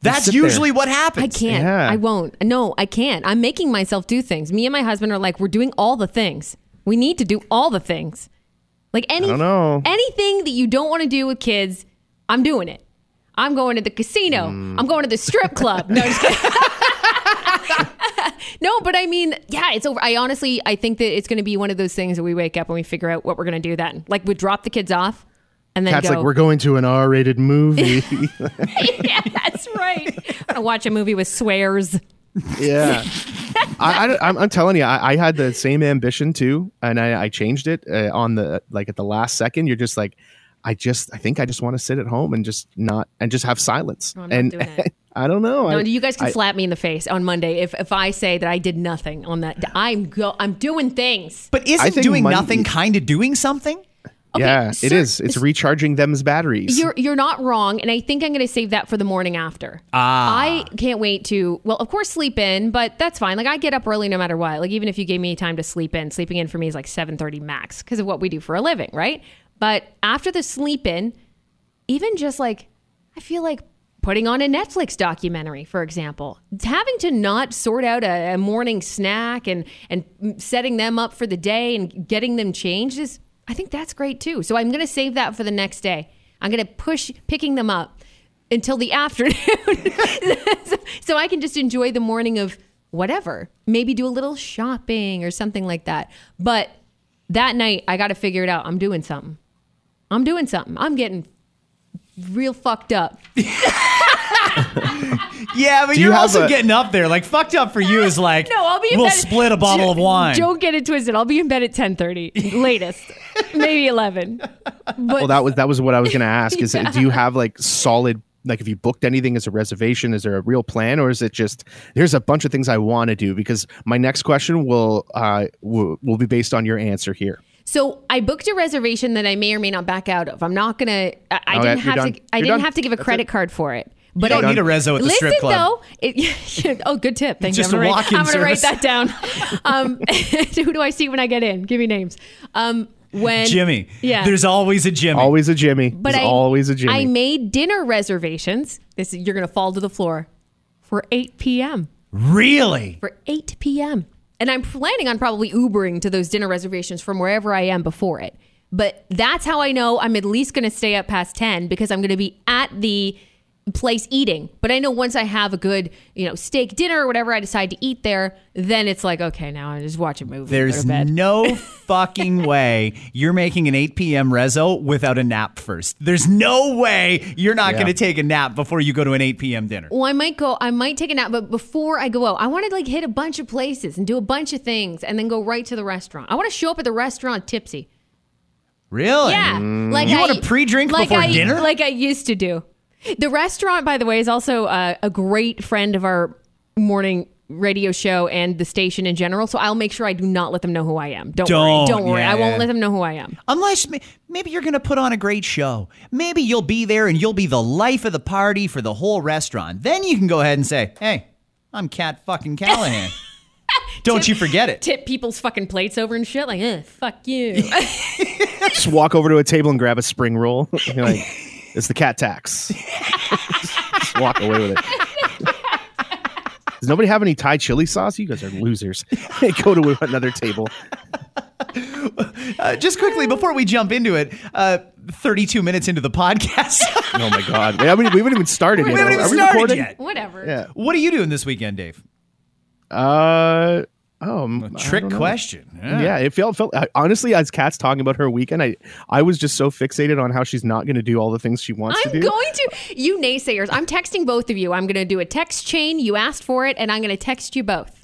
Speaker 4: That's
Speaker 5: sit there.
Speaker 4: usually what happens.
Speaker 3: I can't.
Speaker 5: Yeah.
Speaker 3: I won't. No, I can't. I'm making myself do things. Me and my husband are like, we're doing all the things. We need to do all the things. Like any
Speaker 5: don't know.
Speaker 3: anything that you don't want to do with kids, I'm doing it. I'm going to the casino.
Speaker 5: Mm.
Speaker 3: I'm going to the strip club. No, just kidding. no, but I mean, yeah, it's over. I honestly, I think that it's going to be one of those things that we wake up and we figure out what we're going to do then. Like we drop the kids off and then
Speaker 5: Kat's
Speaker 3: go.
Speaker 5: like, we're going to an R-rated movie.
Speaker 3: yeah, that's right. I'm going to watch a movie with swears.
Speaker 5: yeah. I, I, am I'm telling you, I, I had the same ambition too, and I, I changed it uh, on the like at the last second. You're just like, I just, I think I just want to sit at home and just not and just have silence.
Speaker 3: No, I'm not
Speaker 5: and
Speaker 3: doing it.
Speaker 5: I don't know.
Speaker 3: No,
Speaker 5: I,
Speaker 3: you guys can
Speaker 5: I-
Speaker 3: slap me in the face on Monday if, if I say that I did nothing on that. I'm go, I'm doing things.
Speaker 4: But isn't doing
Speaker 5: Monday-
Speaker 4: nothing kind of doing something?
Speaker 5: Yeah,
Speaker 3: sir-
Speaker 5: it is. It's recharging them's batteries.
Speaker 3: You're you're not wrong, and I think I'm going to save that for the morning after.
Speaker 4: Ah.
Speaker 3: I can't wait to well, of course, sleep in, but that's fine. Like I get up early no matter what. Like even if you gave me time to sleep in, sleeping in for me is like 7:30 max because of what we do for a living, right? But after the sleep in, even just like I feel like putting on a Netflix documentary, for example, having to not sort out a, a morning snack and and setting them up for the day and getting them changed is I think that's great too. So I'm going to save that for the next day. I'm going to push picking them up until the afternoon, so, I can just enjoy the morning of whatever. Maybe do a little shopping or something like that. But that night, I got to figure it out. I'm doing something. I'm doing something. I'm getting real fucked up.
Speaker 4: Yeah, but
Speaker 5: Do you
Speaker 4: you're
Speaker 5: have
Speaker 4: also
Speaker 5: a-
Speaker 4: getting up there. Like fucked up for you is like
Speaker 3: No, I'll be in
Speaker 4: we'll
Speaker 3: bed.
Speaker 4: split a bottle of wine.
Speaker 3: Don't get it twisted. I'll be in bed at 10:30 latest, maybe 11. But
Speaker 5: well, that was that was what I was going to ask. Is do you have like solid? Like, have you booked anything as a reservation? Is there a real plan, or is it just there's a bunch of things I want to do? Because my next question will uh will, will be based on your answer here.
Speaker 3: So I booked a reservation that I may or may not back out of. I'm not gonna. I, I
Speaker 5: Okay,
Speaker 3: didn't
Speaker 5: you're
Speaker 3: have
Speaker 5: done.
Speaker 3: to. I
Speaker 5: You're
Speaker 3: didn't
Speaker 5: done.
Speaker 3: have to give a
Speaker 5: That's
Speaker 3: credit
Speaker 5: it.
Speaker 3: card for it. But
Speaker 4: don't
Speaker 3: I,
Speaker 4: need a rezo at the
Speaker 3: listen
Speaker 4: strip club.
Speaker 3: though. It, oh, good tip. Thank
Speaker 4: Just
Speaker 3: you. I'm gonna, write,
Speaker 4: walk-in
Speaker 3: I'm gonna write
Speaker 4: service.
Speaker 3: that down. Um, who do I see when I get in? Give me names. Um, when
Speaker 4: Jimmy.
Speaker 3: Yeah.
Speaker 4: There's always a Jimmy.
Speaker 5: Always a Jimmy.
Speaker 3: But
Speaker 5: There's
Speaker 3: I
Speaker 5: always a Jimmy.
Speaker 3: I made dinner reservations. This you're gonna fall to the floor for 8 p.m.
Speaker 4: Really?
Speaker 3: for 8 p.m. And I'm planning on probably Ubering to those dinner reservations from wherever I am before it. But that's how I know I'm at least going to stay up past 10 because I'm going to be at the place eating. But I know once I have a good, you know, steak dinner or whatever I decide to eat there, then it's like, okay, now I just watch a movie. go
Speaker 4: There's
Speaker 3: to bed.
Speaker 4: no fucking way you're making an 8 p.m. rezo without a nap first. There's no way you're not
Speaker 5: Yeah.
Speaker 4: going to take a nap before you go to an 8 p.m. dinner.
Speaker 3: Well, I might go. I might take a nap, but before I go out, I want to like hit a bunch of places and do a bunch of things, and then go right to the restaurant. I want to show up at the restaurant tipsy.
Speaker 4: Really?
Speaker 3: Yeah, mm. like
Speaker 4: You
Speaker 3: I,
Speaker 4: wanna pre-drink
Speaker 3: like
Speaker 4: before
Speaker 3: I-
Speaker 4: dinner?
Speaker 3: like I used to do. The restaurant, by the way, is also uh, a great friend of our morning radio show and the station in general. So I'll make sure I do not let them know who I am. Don't, worry.
Speaker 4: Don't.
Speaker 3: Don't worry.
Speaker 4: Yeah,
Speaker 3: I won't let them know who I am.
Speaker 4: Unless ma- maybe you're going to put on a great show. Maybe you'll be there and you'll be the life of the party for the whole restaurant. Then you can go ahead and say, hey, I'm Kat fucking Callahan. Don't you forget it.
Speaker 3: Tip people's fucking plates over and shit. Like, eh, fuck you.
Speaker 5: Just walk over to a table and grab a spring roll. You're like, it's the cat tax. Just walk away with it. Does nobody have any Thai chili sauce? You guys are losers. Go to another table.
Speaker 4: Uh, just quickly, before we jump into it, uh, 32 minutes into the podcast.
Speaker 5: Oh my god, we haven't, we haven't even started
Speaker 4: we
Speaker 5: yet.
Speaker 4: haven't even
Speaker 5: Are we
Speaker 4: started
Speaker 5: recording?
Speaker 4: yet.
Speaker 3: Whatever.
Speaker 5: Yeah.
Speaker 4: What are you doing this weekend, Dave?
Speaker 5: Uh oh, I
Speaker 4: Trick question.
Speaker 5: Yeah, it felt felt honestly as Kat's talking about her weekend, I I was just so fixated on how she's not going to do all the things she wants
Speaker 3: I'm
Speaker 5: to do.
Speaker 3: going to. You naysayers. I'm texting both of you. I'm going to do a text chain. You asked for it, and I'm going to text you both.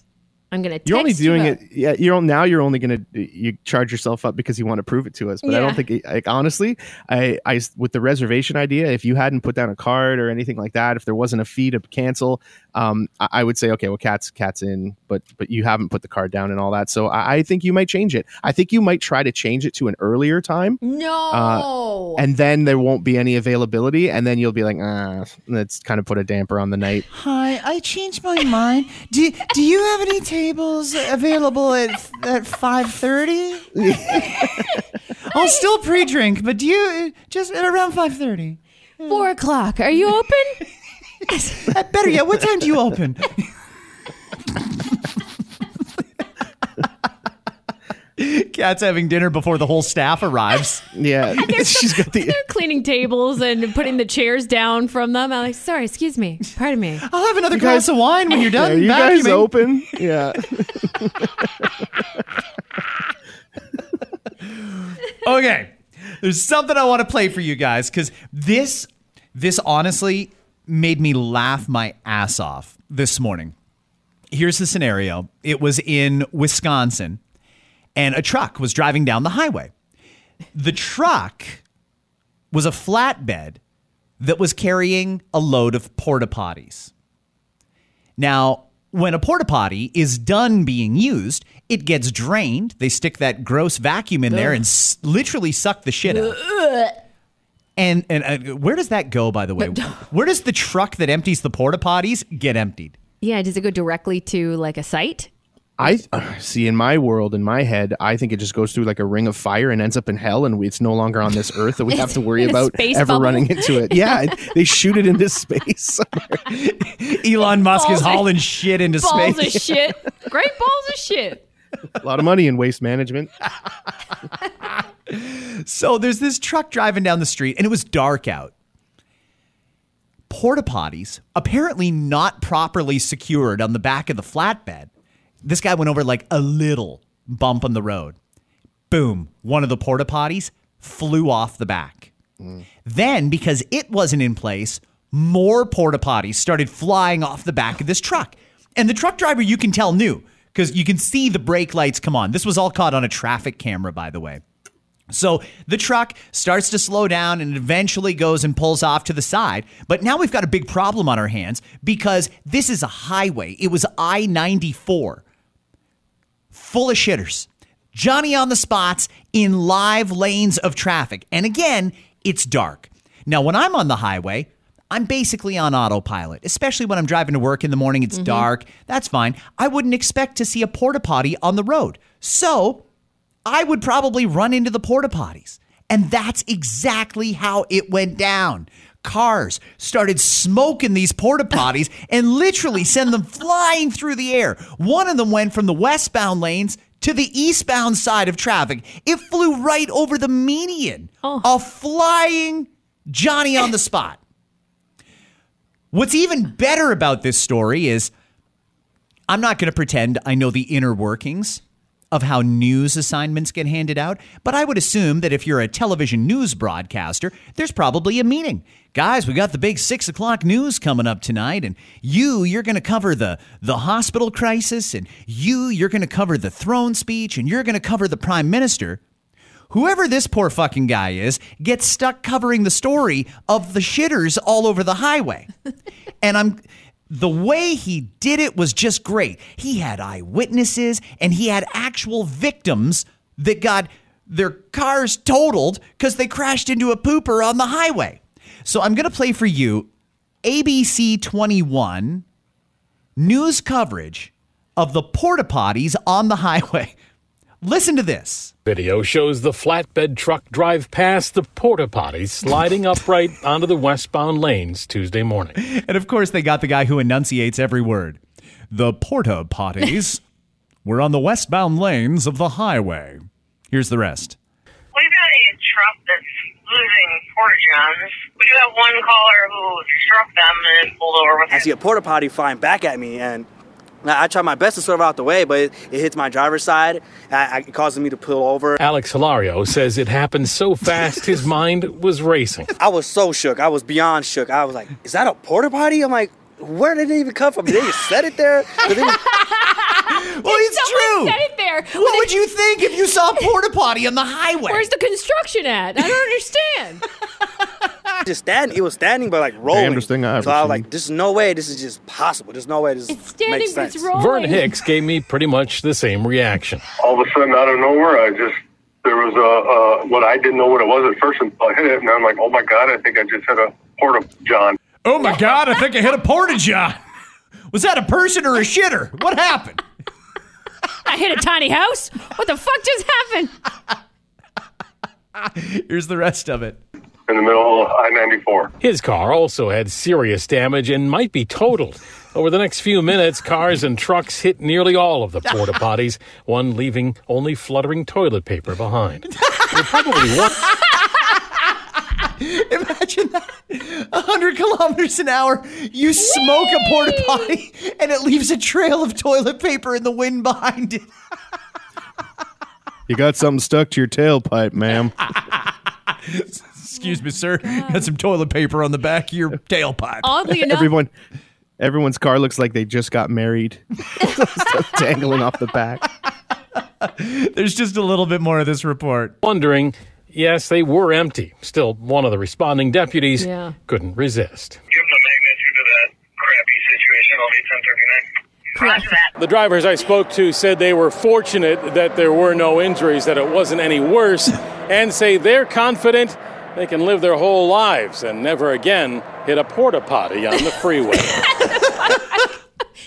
Speaker 3: I'm going to text
Speaker 5: You're only doing
Speaker 3: both.
Speaker 5: it. Yeah, you're now. You're only gonna you charge yourself up because you want to prove it to us. But I don't think, it- like honestly, I, I with the reservation idea, if you hadn't put down a card or anything like that, if there wasn't a fee to cancel, um, I, I would say okay, well, Kat's Kat's in, but but you haven't put the card down and all that. So I, I think you might change it. I think you might try to change it to an earlier time.
Speaker 3: No.
Speaker 5: And then there won't be any availability, and then you'll be like, ah, let's kind of put a damper on the night.
Speaker 4: Hi, I changed my mind. Do Do you have any tables available at at five thirty? I'll still pre-drink, but do you just at around five thirty?
Speaker 3: Four o'clock. Are you open?
Speaker 4: Better yet, what time do you open? Kat's having dinner before the whole staff arrives.
Speaker 5: Yeah, she's got the.
Speaker 3: They're cleaning tables and putting the chairs down from them. I'm like, sorry, excuse me. Pardon me.
Speaker 4: I'll have another glass of wine when you're done.
Speaker 5: Are you guys open? Yeah.
Speaker 4: okay there's something i want to play for you guys because this this honestly made me laugh my ass off this morning. Here's the scenario. It was in wisconsin and a truck was driving down the highway. The truck was a flatbed that was carrying a load of porta potties. Now when a porta potty is done being used, it gets drained. They stick that gross vacuum in there and s- literally suck the shit out. And and uh, where does that go? By the way, where does the truck that empties the porta potties get emptied?
Speaker 3: Yeah, does it go directly to like a site?
Speaker 5: I see in my world, in my head, I think it just goes through like a ring of fire and ends up in hell, and we, it's no longer on this earth that we have to worry about ever
Speaker 3: bubble?
Speaker 5: running into it. Yeah, and they shoot it into space.
Speaker 4: Elon Musk
Speaker 3: Balls
Speaker 4: is
Speaker 3: of-
Speaker 4: hauling shit into
Speaker 3: Balls
Speaker 4: space.
Speaker 3: of shit. Great balls of shit.
Speaker 5: a lot of money in waste management.
Speaker 4: So there's this truck driving down the street, and it was dark out. Porta potties, apparently not properly secured on the back of the flatbed. This guy went over like a little bump on the road. Boom, one of the porta potties flew off the back. Then, because it wasn't in place, more porta potties started flying off the back of this truck. And the truck driver, you can tell, knew because you can see the brake lights come on. This was all caught on a traffic camera, by the way. So the truck starts to slow down and eventually goes and pulls off to the side. But now we've got a big problem on our hands because this is a highway. It was I 94 full of shitters. Johnny on the spots in live lanes of traffic. And again, it's dark. Now, when I'm on the highway, I'm basically on autopilot, especially when I'm driving to work in the morning. It's mm-hmm. dark. That's fine. I wouldn't expect to see a porta potty on the road. So I would probably run into the porta potties. And that's exactly how it went down. Cars started smoking these porta potties and literally send them flying through the air. One of them went from the westbound lanes to the eastbound side of traffic. It flew right over the median. Oh. A flying Johnny on the spot. What's even better about this story is I'm not going to pretend I know the inner workings of how news assignments get handed out, but I would assume that if you're a television news broadcaster, there's probably a meeting. Guys, we got the big six o'clock news coming up tonight, and you, you're going to cover the the hospital crisis, and you, you're going to cover the throne speech, and you're going to cover the prime minister. Whoever this poor fucking guy is gets stuck covering the story of the shitters all over the highway. and I'm the way he did it was just great. He had eyewitnesses and he had actual victims that got their cars totaled because they crashed into a pooper on the highway. So I'm going to play for you ABC 21 news coverage of the porta potties on the highway. Listen to this.
Speaker 6: Video shows the flatbed truck drive past the porta potties, sliding upright onto the westbound lanes Tuesday morning.
Speaker 4: And of course, they got the guy who enunciates every word. The porta potties were on the westbound lanes of the highway. Here's the rest.
Speaker 7: We've got a truck that's losing porta johns. We do have one caller who struck them and pulled over with
Speaker 8: I see a porta potty flying back at me, and I I try my best to swerve out the way, but it, it hits my driver's side. I, I, it causes me to pull over.
Speaker 6: Alex Hilario says it happened so fast his mind was racing.
Speaker 8: I was so shook. I was beyond shook. I was like, "Is that a porta potty?" I'm like, "Where did it even come from? Did they just set it there?" Did they-
Speaker 4: Well, it's true.
Speaker 3: said it there.
Speaker 4: What would you think if you saw a porta potty on the highway?
Speaker 3: Where's the construction at? I don't understand.
Speaker 8: just standing. It was standing, but like rolling.
Speaker 5: Damnedest thing I ever
Speaker 8: so I was
Speaker 5: seen.
Speaker 8: like, "There's no way. This is just possible. There's no way this
Speaker 3: It's standing,
Speaker 8: makes
Speaker 3: but
Speaker 8: sense."
Speaker 3: it's rolling.
Speaker 6: Vern Hicks gave me pretty much the same reaction.
Speaker 9: all of a sudden out of nowhere, I just there was a, a what I didn't know what it was at first until I hit it, and I'm like, oh my god, I think I just hit a porta john.
Speaker 4: oh my God, I think I hit a porta john. Was that a person or a shitter? What happened?
Speaker 3: I hit a tiny house. What the fuck just happened?
Speaker 4: Here's the rest of it.
Speaker 9: In the middle of I-94.
Speaker 6: His car also had serious damage and might be totaled. Over the next few minutes, cars and trucks hit nearly all of the porta potties, one leaving only fluttering toilet paper behind. You're probably won-
Speaker 4: Imagine that. 100 kilometers an hour, you smoke a porta potty, and it leaves a trail of toilet paper in the wind behind it.
Speaker 5: You got something stuck to your tailpipe, ma'am.
Speaker 4: Excuse oh me, sir. Got some toilet paper on the back of your tailpipe.
Speaker 3: Oddly enough,
Speaker 5: Everyone, everyone's car looks like they just got married, dangling off the back.
Speaker 4: There's just a little bit more of this report.
Speaker 6: wondering, yes, they were empty. Still, one of the responding deputies
Speaker 3: Yeah.
Speaker 6: couldn't resist.
Speaker 9: Given the magnitude of that crappy situation, I'll be 1039.
Speaker 6: The drivers I spoke to said they were fortunate that there were no injuries, that it wasn't any worse, and say they're confident they can live their whole lives and never again hit a porta potty on the freeway.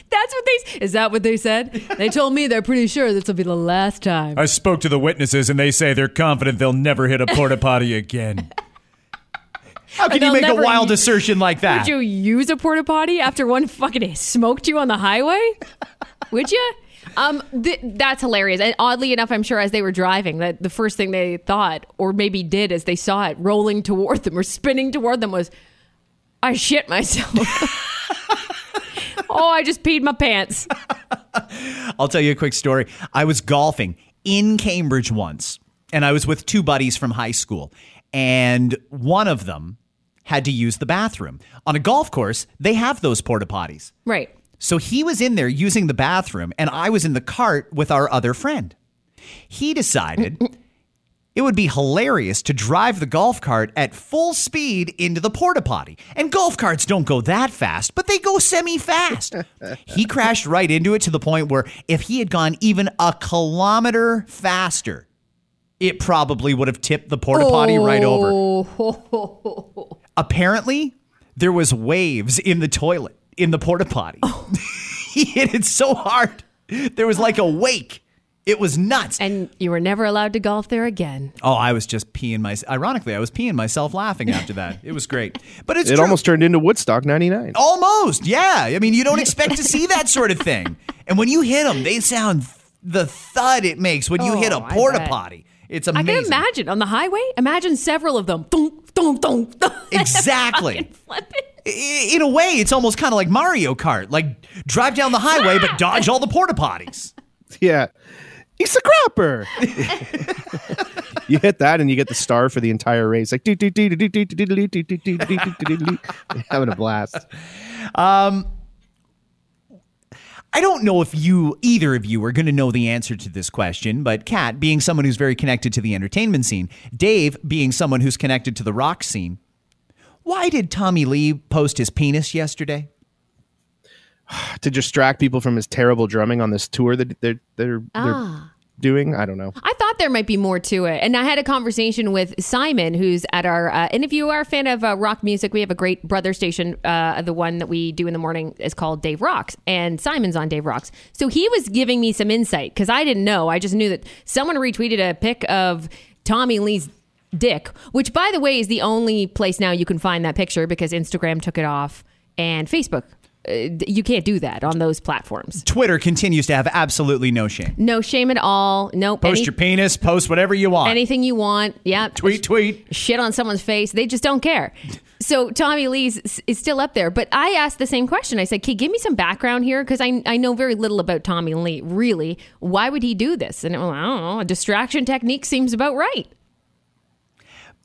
Speaker 3: That's what they. Is that what they said? They told me they're pretty sure this will be the last time.
Speaker 4: I spoke to the witnesses and they say they're confident they'll never hit a porta potty again. How can you make a wild
Speaker 3: u-
Speaker 4: assertion like that?
Speaker 3: Would you use a porta potty after one fucking smoked you on the highway? Would you? Um, th- that's hilarious. And oddly enough, I'm sure as they were driving, that the first thing they thought, or maybe did, as they saw it rolling toward them or spinning toward them, was, "I shit myself." oh, I just peed my pants.
Speaker 4: I'll tell you a quick story. I was golfing in Cambridge once, and I was with two buddies from high school, and one of them had to use the bathroom. On a golf course, they have those porta potties.
Speaker 3: Right.
Speaker 4: So he was in there using the bathroom, and I was in the cart with our other friend. He decided it would be hilarious to drive the golf cart at full speed into the porta potty. And golf carts don't go that fast, but they go semi fast. he crashed right into it to the point where if he had gone even a kilometer faster, it probably would have tipped the porta potty right over.
Speaker 3: Oh.
Speaker 4: Apparently, there was waves in the toilet in the porta potty. Oh. he hit it so hard. There was like a wake. It was nuts.
Speaker 3: And you were never allowed to golf there again.
Speaker 4: Oh, I was just peeing my. Ironically, I was peeing myself laughing after that. It was great, but it's
Speaker 5: It
Speaker 4: true.
Speaker 5: almost turned into Woodstock '99.
Speaker 4: almost, yeah. I mean, you don't expect to see that sort of thing, and when you hit them, they sound the thud it makes when you hit a
Speaker 3: Oh, I
Speaker 4: porta
Speaker 3: bet.
Speaker 4: potty. It's
Speaker 3: I can imagine on the highway. Imagine several of them. Dunk, dunk, dunk, dunk.
Speaker 4: Exactly.
Speaker 3: Fucking flipping.
Speaker 4: I- In a way, it's almost kind of like Mario Kart. Like drive down the highway, but dodge all the porta potties.
Speaker 5: Yeah. He's a crapper. you hit that and you get the star for the entire race. Like having a blast.
Speaker 4: I don't know if you, either of you, are going to know the answer to this question, but Kat, being someone who's very connected to the entertainment scene, Dave, being someone who's connected to the rock scene, why did Tommy Lee post his penis yesterday?
Speaker 5: To distract people from his terrible drumming on this tour that they're they're, they're ah. Doing. I don't know.
Speaker 3: I thought there might be more to it. And I had a conversation with Simon, who's at our, uh, and if you are a fan of uh, rock music, we have a great brother station. Uh, the one that we do in the morning is called Dave Rocks, and Simon's on Dave Rocks. So he was giving me some insight because I didn't know. I just knew that someone retweeted a pic of Tommy Lee's dick, which, by the way, is the only place now you can find that picture because Instagram took it off and Facebook. Uh, you can't do that on those platforms.
Speaker 4: Twitter continues to have absolutely no shame.
Speaker 3: No shame at all. Nope.
Speaker 4: Post
Speaker 3: Any-
Speaker 4: your penis, post whatever you want.
Speaker 3: anything you want. Yeah.
Speaker 4: tweet, tweet.
Speaker 3: Shit on someone's face. They just don't care. So Tommy Lee's is still up there. But I asked the same question. I said, "Okay, give me some background here because I, I know very little about Tommy Lee. Really, why would he do this?" And well, I don't know. A distraction technique seems about right.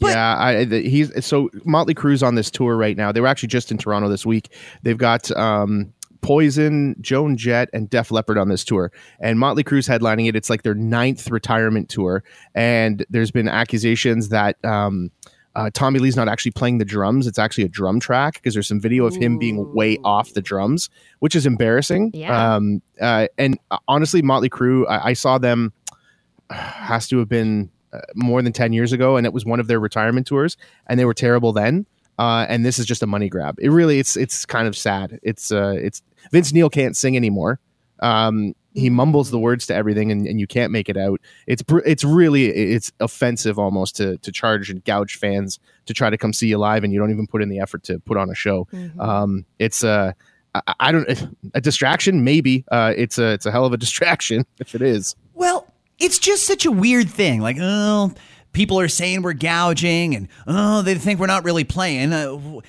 Speaker 5: Yeah, I, the, he's so Motley Crue's on this tour right now. They were actually just in Toronto this week. They've got um, Poison, Joan Jett, and Def Leppard on this tour, and Motley Crue's headlining it. It's like their ninth retirement tour, and there's been accusations that. Um, uh, Tommy Lee's not actually playing the drums. It's actually a drum track because there's some video of him being way off the drums, which is embarrassing.
Speaker 3: Yeah.
Speaker 5: Um, uh, and uh, honestly, Motley Crue, I, I saw them has to have been uh, more than 10 years ago and it was one of their retirement tours and they were terrible then. Uh, and this is just a money grab. It really it's it's kind of sad. It's uh it's vince neil can't sing anymore. Um he mumbles the words to everything and, and you can't make it out. It's it's really it's offensive almost to to charge and gouge fans to try to come see you live and you don't even put in the effort to put on a show. Um it's uh I, I don't a distraction maybe. Uh it's a it's a hell of a distraction if it is
Speaker 4: it's just such a weird thing. Like, oh, people are saying we're gouging, and oh, they think we're not really playing. Uh,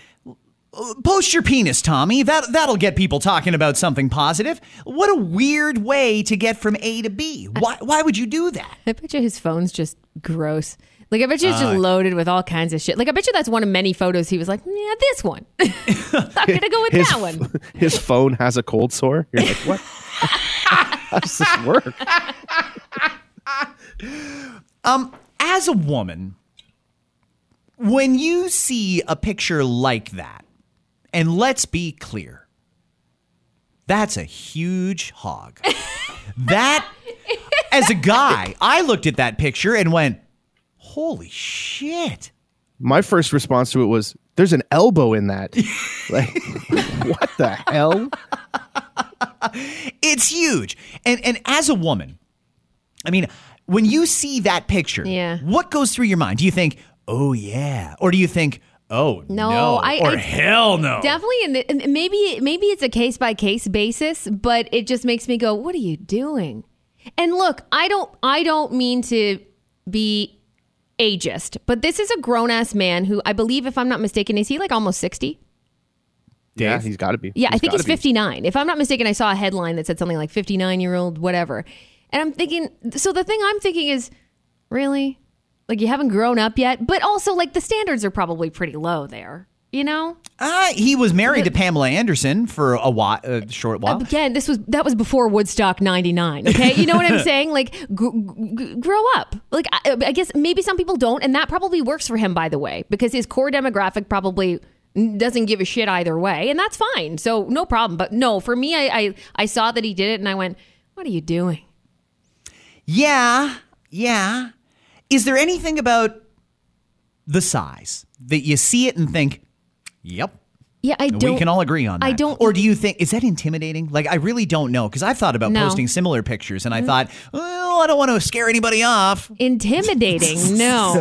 Speaker 4: uh, post your penis, Tommy. That that'll get people talking about something positive. What a weird way to get from A to B. Why why would you do that?
Speaker 3: I bet you his phone's just gross. Like I bet you it's just loaded with all kinds of shit. Like I bet you that's one of many photos he was like, yeah, this one. I'm gonna go with
Speaker 5: his,
Speaker 3: that one.
Speaker 5: his phone has a cold sore. You're like, what? How does this work?
Speaker 4: Um, as a woman, when you see a picture like that, and let's be clear, That's a huge hog. that, as a guy, I looked at that picture and went, holy shit.
Speaker 5: My first response to it was, "There's an elbow in that." like, what the hell?
Speaker 4: It's huge. And and as a woman, I mean, when you see that picture,
Speaker 3: Yeah.
Speaker 4: what goes through your mind? Do you think, "Oh yeah," or do you think, "Oh no,",
Speaker 3: No, I-
Speaker 4: or
Speaker 3: I-
Speaker 4: "Hell no"?
Speaker 3: Definitely, in the, and maybe maybe it's a case by case basis, but it just makes me go, "What are you doing?" And look, I don't I don't mean to be ageist, but this is a grown ass man who I believe, if I'm not mistaken, is he like almost sixty?
Speaker 5: Yeah, he's got to be.
Speaker 3: Yeah, I think
Speaker 5: gotta
Speaker 3: he's
Speaker 5: be.
Speaker 3: 59. If I'm not mistaken, I saw a headline that said something like 59 year old, whatever. And I'm thinking, so the thing I'm thinking is, really? Like you haven't grown up yet? But also, like the standards are probably pretty low there, you know?
Speaker 4: Uh, he was married to Pamela Anderson for a while, a short while.
Speaker 3: Again, this was that was before Woodstock '99. Okay, you know what I'm saying? Like, gr- gr- grow up. Like, I, I guess maybe some people don't, and that probably works for him, by the way, because his core demographic probably doesn't give a shit either way, and that's fine. So no problem. But no, for me, I I, I saw that he did it, and I went, "What are you doing?"
Speaker 4: Yeah, yeah. Is there anything about the size that you see it and think, "Yep,
Speaker 3: Yeah, I don't.
Speaker 4: we can all agree on that"?
Speaker 3: I don't-
Speaker 4: Or do you think is that intimidating? Like, I really don't know because I've thought about
Speaker 3: No. Mm-hmm.
Speaker 4: posting similar pictures, and I thought, well, I don't want to scare anybody off.
Speaker 3: Intimidating? No,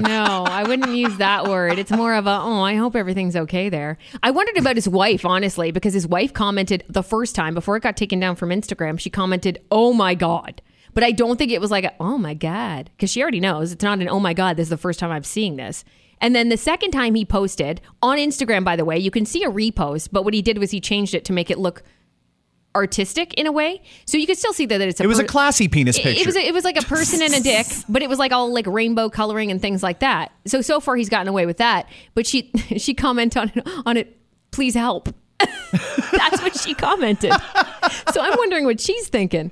Speaker 3: no, I wouldn't use that word. It's more of a, oh, I hope everything's okay there. I wondered about his wife, honestly, because his wife commented the first time before it got taken down from Instagram. She commented, oh my God. But I don't think it was like, oh my God, because she already knows it's not an, oh my God, this is the first time I'm seeing this. And then the second time he posted on Instagram, by the way, you can see a repost, but what he did was he changed it to make it look artistic in a way. So you could still see that it's a
Speaker 4: It was a
Speaker 3: per-
Speaker 4: classy penis
Speaker 3: it-
Speaker 4: picture.
Speaker 3: It was a, it was like a person and a dick, but it was like all like rainbow coloring and things like that. So so far he's gotten away with that. But she she commented on it, on it. Please help. That's what she commented. So I'm wondering what she's thinking.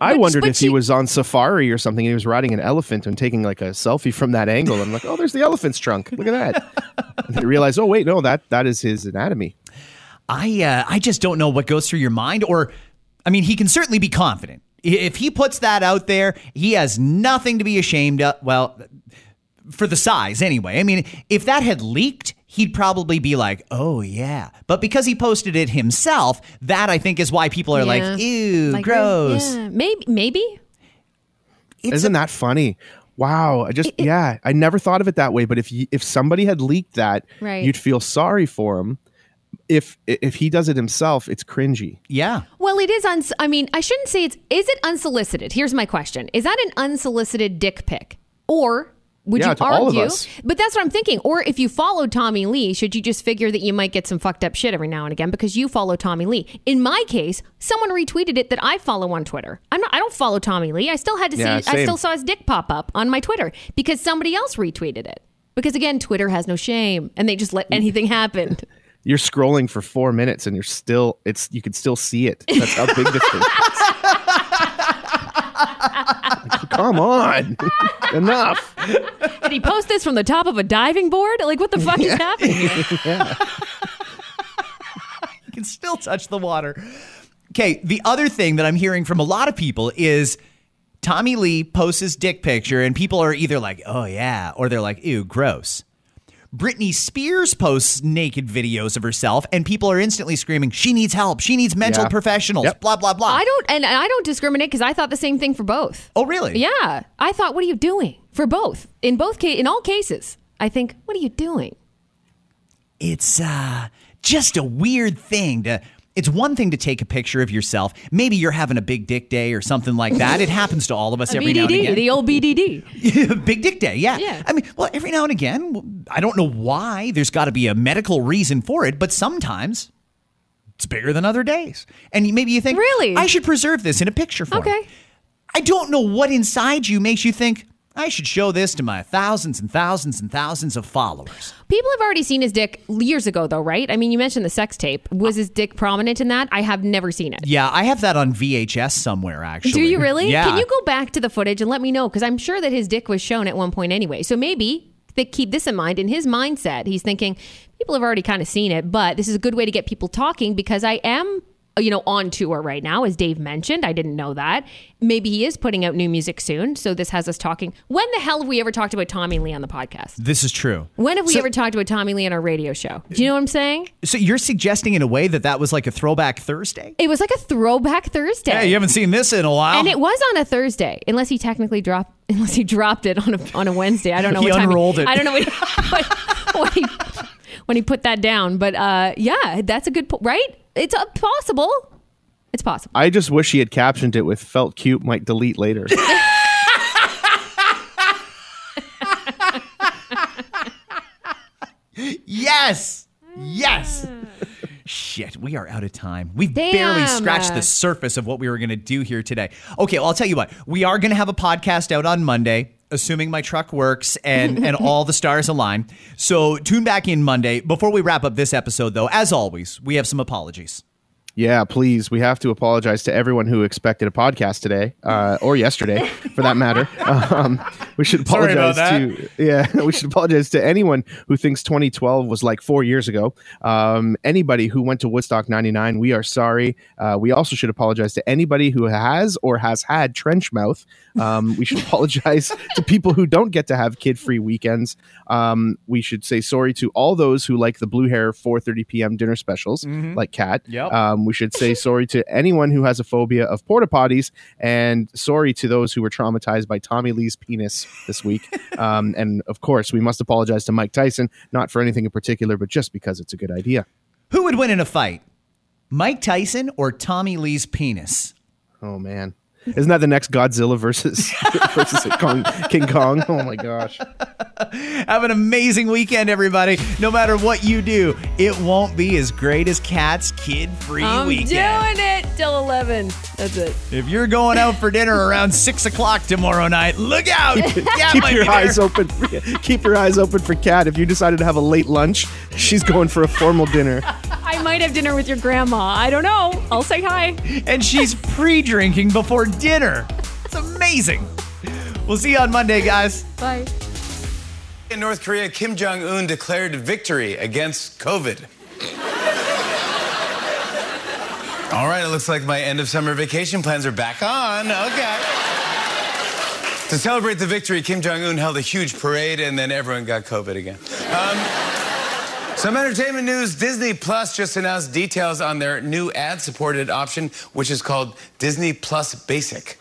Speaker 5: I wondered
Speaker 3: but
Speaker 5: if he was on safari or something. and He was riding an elephant and taking like a selfie from that angle. I'm like, oh, there's the elephant's trunk. Look at that. and then I realized, oh wait, no, that that is his anatomy.
Speaker 4: I uh, I just don't know what goes through your mind. Or, I mean, he can certainly be confident. If he puts that out there, he has nothing to be ashamed of. Well, for the size anyway. I mean, if that had leaked, he'd probably be like, "Oh yeah." But because he posted it himself, that I think is why people are
Speaker 3: Yeah.
Speaker 4: like, "Ew,
Speaker 3: Like,
Speaker 4: gross."
Speaker 3: Yeah, maybe maybe.
Speaker 4: It's
Speaker 5: Isn't that funny? Wow, I just yeah, I never thought of it that way. But if you, if somebody had leaked that,
Speaker 3: Right.
Speaker 5: you'd feel sorry for him. If if he does it himself, it's cringy.
Speaker 4: yeah.
Speaker 3: Well, it is. Uns- I mean, I shouldn't say it's. Is it unsolicited? Here's my question: Is that an unsolicited dick pic, or would
Speaker 5: Yeah,
Speaker 3: you
Speaker 5: to all of
Speaker 3: argue? But that's what I'm thinking. Or if you followed Tommy Lee, should you just figure that you might get some fucked up shit every now and again because you follow Tommy Lee? In my case, someone retweeted it that I follow on Twitter. I'm not. I don't follow Tommy Lee. I still had to
Speaker 5: Yeah,
Speaker 3: see. I still saw his dick pop up on my Twitter because somebody else retweeted it. Because again, Twitter has no shame, and they just let mm. anything happen.
Speaker 5: You're scrolling for four minutes and you're still it's you can still see it. That's how big this thing is. Come on. Enough.
Speaker 3: Did he post this from the top of a diving board? Like, what the fuck is happening? here?
Speaker 4: You can still touch the water. Okay, the other thing that I'm hearing from a lot of people is Tommy Lee posts his dick picture, and people are either like, oh yeah, or they're like, ew, gross. Britney Spears posts naked videos of herself, and people are instantly screaming, she needs help, she needs mental
Speaker 5: Yeah.
Speaker 4: professionals,
Speaker 5: Yep.
Speaker 4: blah, blah, blah.
Speaker 3: I don't, and I don't discriminate because I thought the same thing for both.
Speaker 4: oh, really?
Speaker 3: Yeah, I thought, what are you doing for both? In both case, in all cases, I think, what are you doing?
Speaker 4: it's uh, just a weird thing to. It's one thing to take a picture of yourself. Maybe you're having a big dick day or something like that. It happens to all of us every now and
Speaker 3: BDD,
Speaker 4: again.
Speaker 3: the old BDD.
Speaker 4: Big Dick Day, yeah.
Speaker 3: Yeah.
Speaker 4: I mean, well, every now and again, I don't know why. There's got to be a medical reason for it, but sometimes it's bigger than other days. And maybe you think,
Speaker 3: Really?
Speaker 4: I should preserve this in a picture form.
Speaker 3: Okay.
Speaker 4: I don't know what inside you makes you think I should show this to my thousands and thousands and thousands of followers.
Speaker 3: People have already seen his dick years ago, though, right? I mean, you mentioned the sex tape. Was his dick prominent in that? I have never seen it.
Speaker 4: Yeah, I have that on VHS somewhere. Actually,
Speaker 3: Do you really?
Speaker 4: Yeah.
Speaker 3: Can you go back to the footage and let me know? Because I'm sure that his dick was shown at one point anyway. So maybe they keep this in mind. In his mindset, he's thinking people have already kind of seen it, but this is a good way to get people talking because I am you know, on tour right now, as Dave mentioned. I didn't know that. Maybe he is putting out new music soon. So this has us talking. When the hell have we ever talked about Tommy Lee on the podcast?
Speaker 4: This is true.
Speaker 3: When have we
Speaker 4: So-
Speaker 3: ever talked about Tommy Lee on our radio show? Do you know what I'm saying?
Speaker 4: So you're suggesting in a way that that was like a throwback Thursday?
Speaker 3: It was like a throwback Thursday.
Speaker 4: Hey, you haven't seen this in a while.
Speaker 3: and it was on a Thursday, unless he technically dropped, unless he dropped it on a on a Wednesday. I don't know
Speaker 4: He
Speaker 3: what time.
Speaker 4: unrolled it.
Speaker 3: I don't know what, what, when he when he put that down. But uh, yeah, that's a good point, right. It's uh, possible. It's possible.
Speaker 5: I just wish he had captioned it with "felt cute, might delete later."
Speaker 4: Yes. Yes. Shit, we are out of time. We've
Speaker 3: Damn.
Speaker 4: barely scratched the surface of what we were going to do here today. Okay, well, I'll tell you what. We are going to have a podcast out on Monday, assuming my truck works and and all the stars align. So tune back in Monday. Before we wrap up this episode, though, as always, we have some apologies.
Speaker 5: Yeah, please. We have to apologize to everyone who expected a podcast today uh, or yesterday, for that matter. Um, we should apologize to yeah, we should apologize to anyone who thinks 2012 was like four years ago. Um, anybody who went to Woodstock 99, we are sorry. Uh, we also should apologize to anybody who has or has had trench mouth. Um, we should apologize to people who don't get to have kid-free weekends. Um, we should say sorry to all those who like the blue hair 4:30 p.m. dinner specials, like Kat.
Speaker 4: Yep.
Speaker 5: Um, we should say sorry to anyone who has a phobia of porta potties, and sorry to those who were traumatized by Tommy Lee's penis this week. um, and of course, we must apologize to Mike Tyson, not for anything in particular, but just because it's a good idea.
Speaker 4: Who would win in a fight? Mike Tyson or Tommy Lee's penis?
Speaker 5: Oh man, isn't that the next Godzilla versus versus Kong, King Kong? Oh my gosh.
Speaker 4: Have an amazing weekend, everybody. No matter what you do, it won't be as great as Kat's kid free
Speaker 3: I'm
Speaker 4: weekend.
Speaker 3: doing it till eleven. That's it.
Speaker 4: If you're going out for dinner around six o'clock tomorrow night, look out! Cat
Speaker 5: Keep your
Speaker 4: be
Speaker 5: eyes open. For, keep your eyes open for Kat. If you decided to have a late lunch, she's going for a formal dinner.
Speaker 3: I might have dinner with your grandma. I don't know. I'll say hi.
Speaker 4: and she's pre-drinking before dinner. It's amazing. We'll see you on Monday, guys.
Speaker 3: Bye.
Speaker 10: In North Korea, Kim Jong un declared victory against COVID. All right, it looks like my end of summer vacation plans are back on. Okay. To celebrate the victory, Kim Jong un held a huge parade and then everyone got COVID again. Um, some entertainment news Disney Plus just announced details on their new ad supported option, which is called Disney Plus Basic.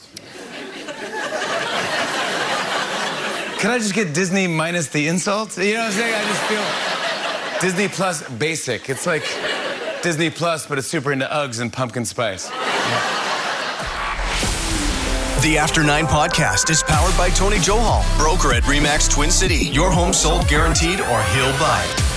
Speaker 10: Can I just get Disney minus the insult? You know what I'm saying? I just feel Disney Plus basic. It's like Disney Plus, but it's super into Uggs and pumpkin spice.
Speaker 2: The After Nine podcast is powered by Tony Johal, broker at Remax Twin City. Your home sold guaranteed or he'll buy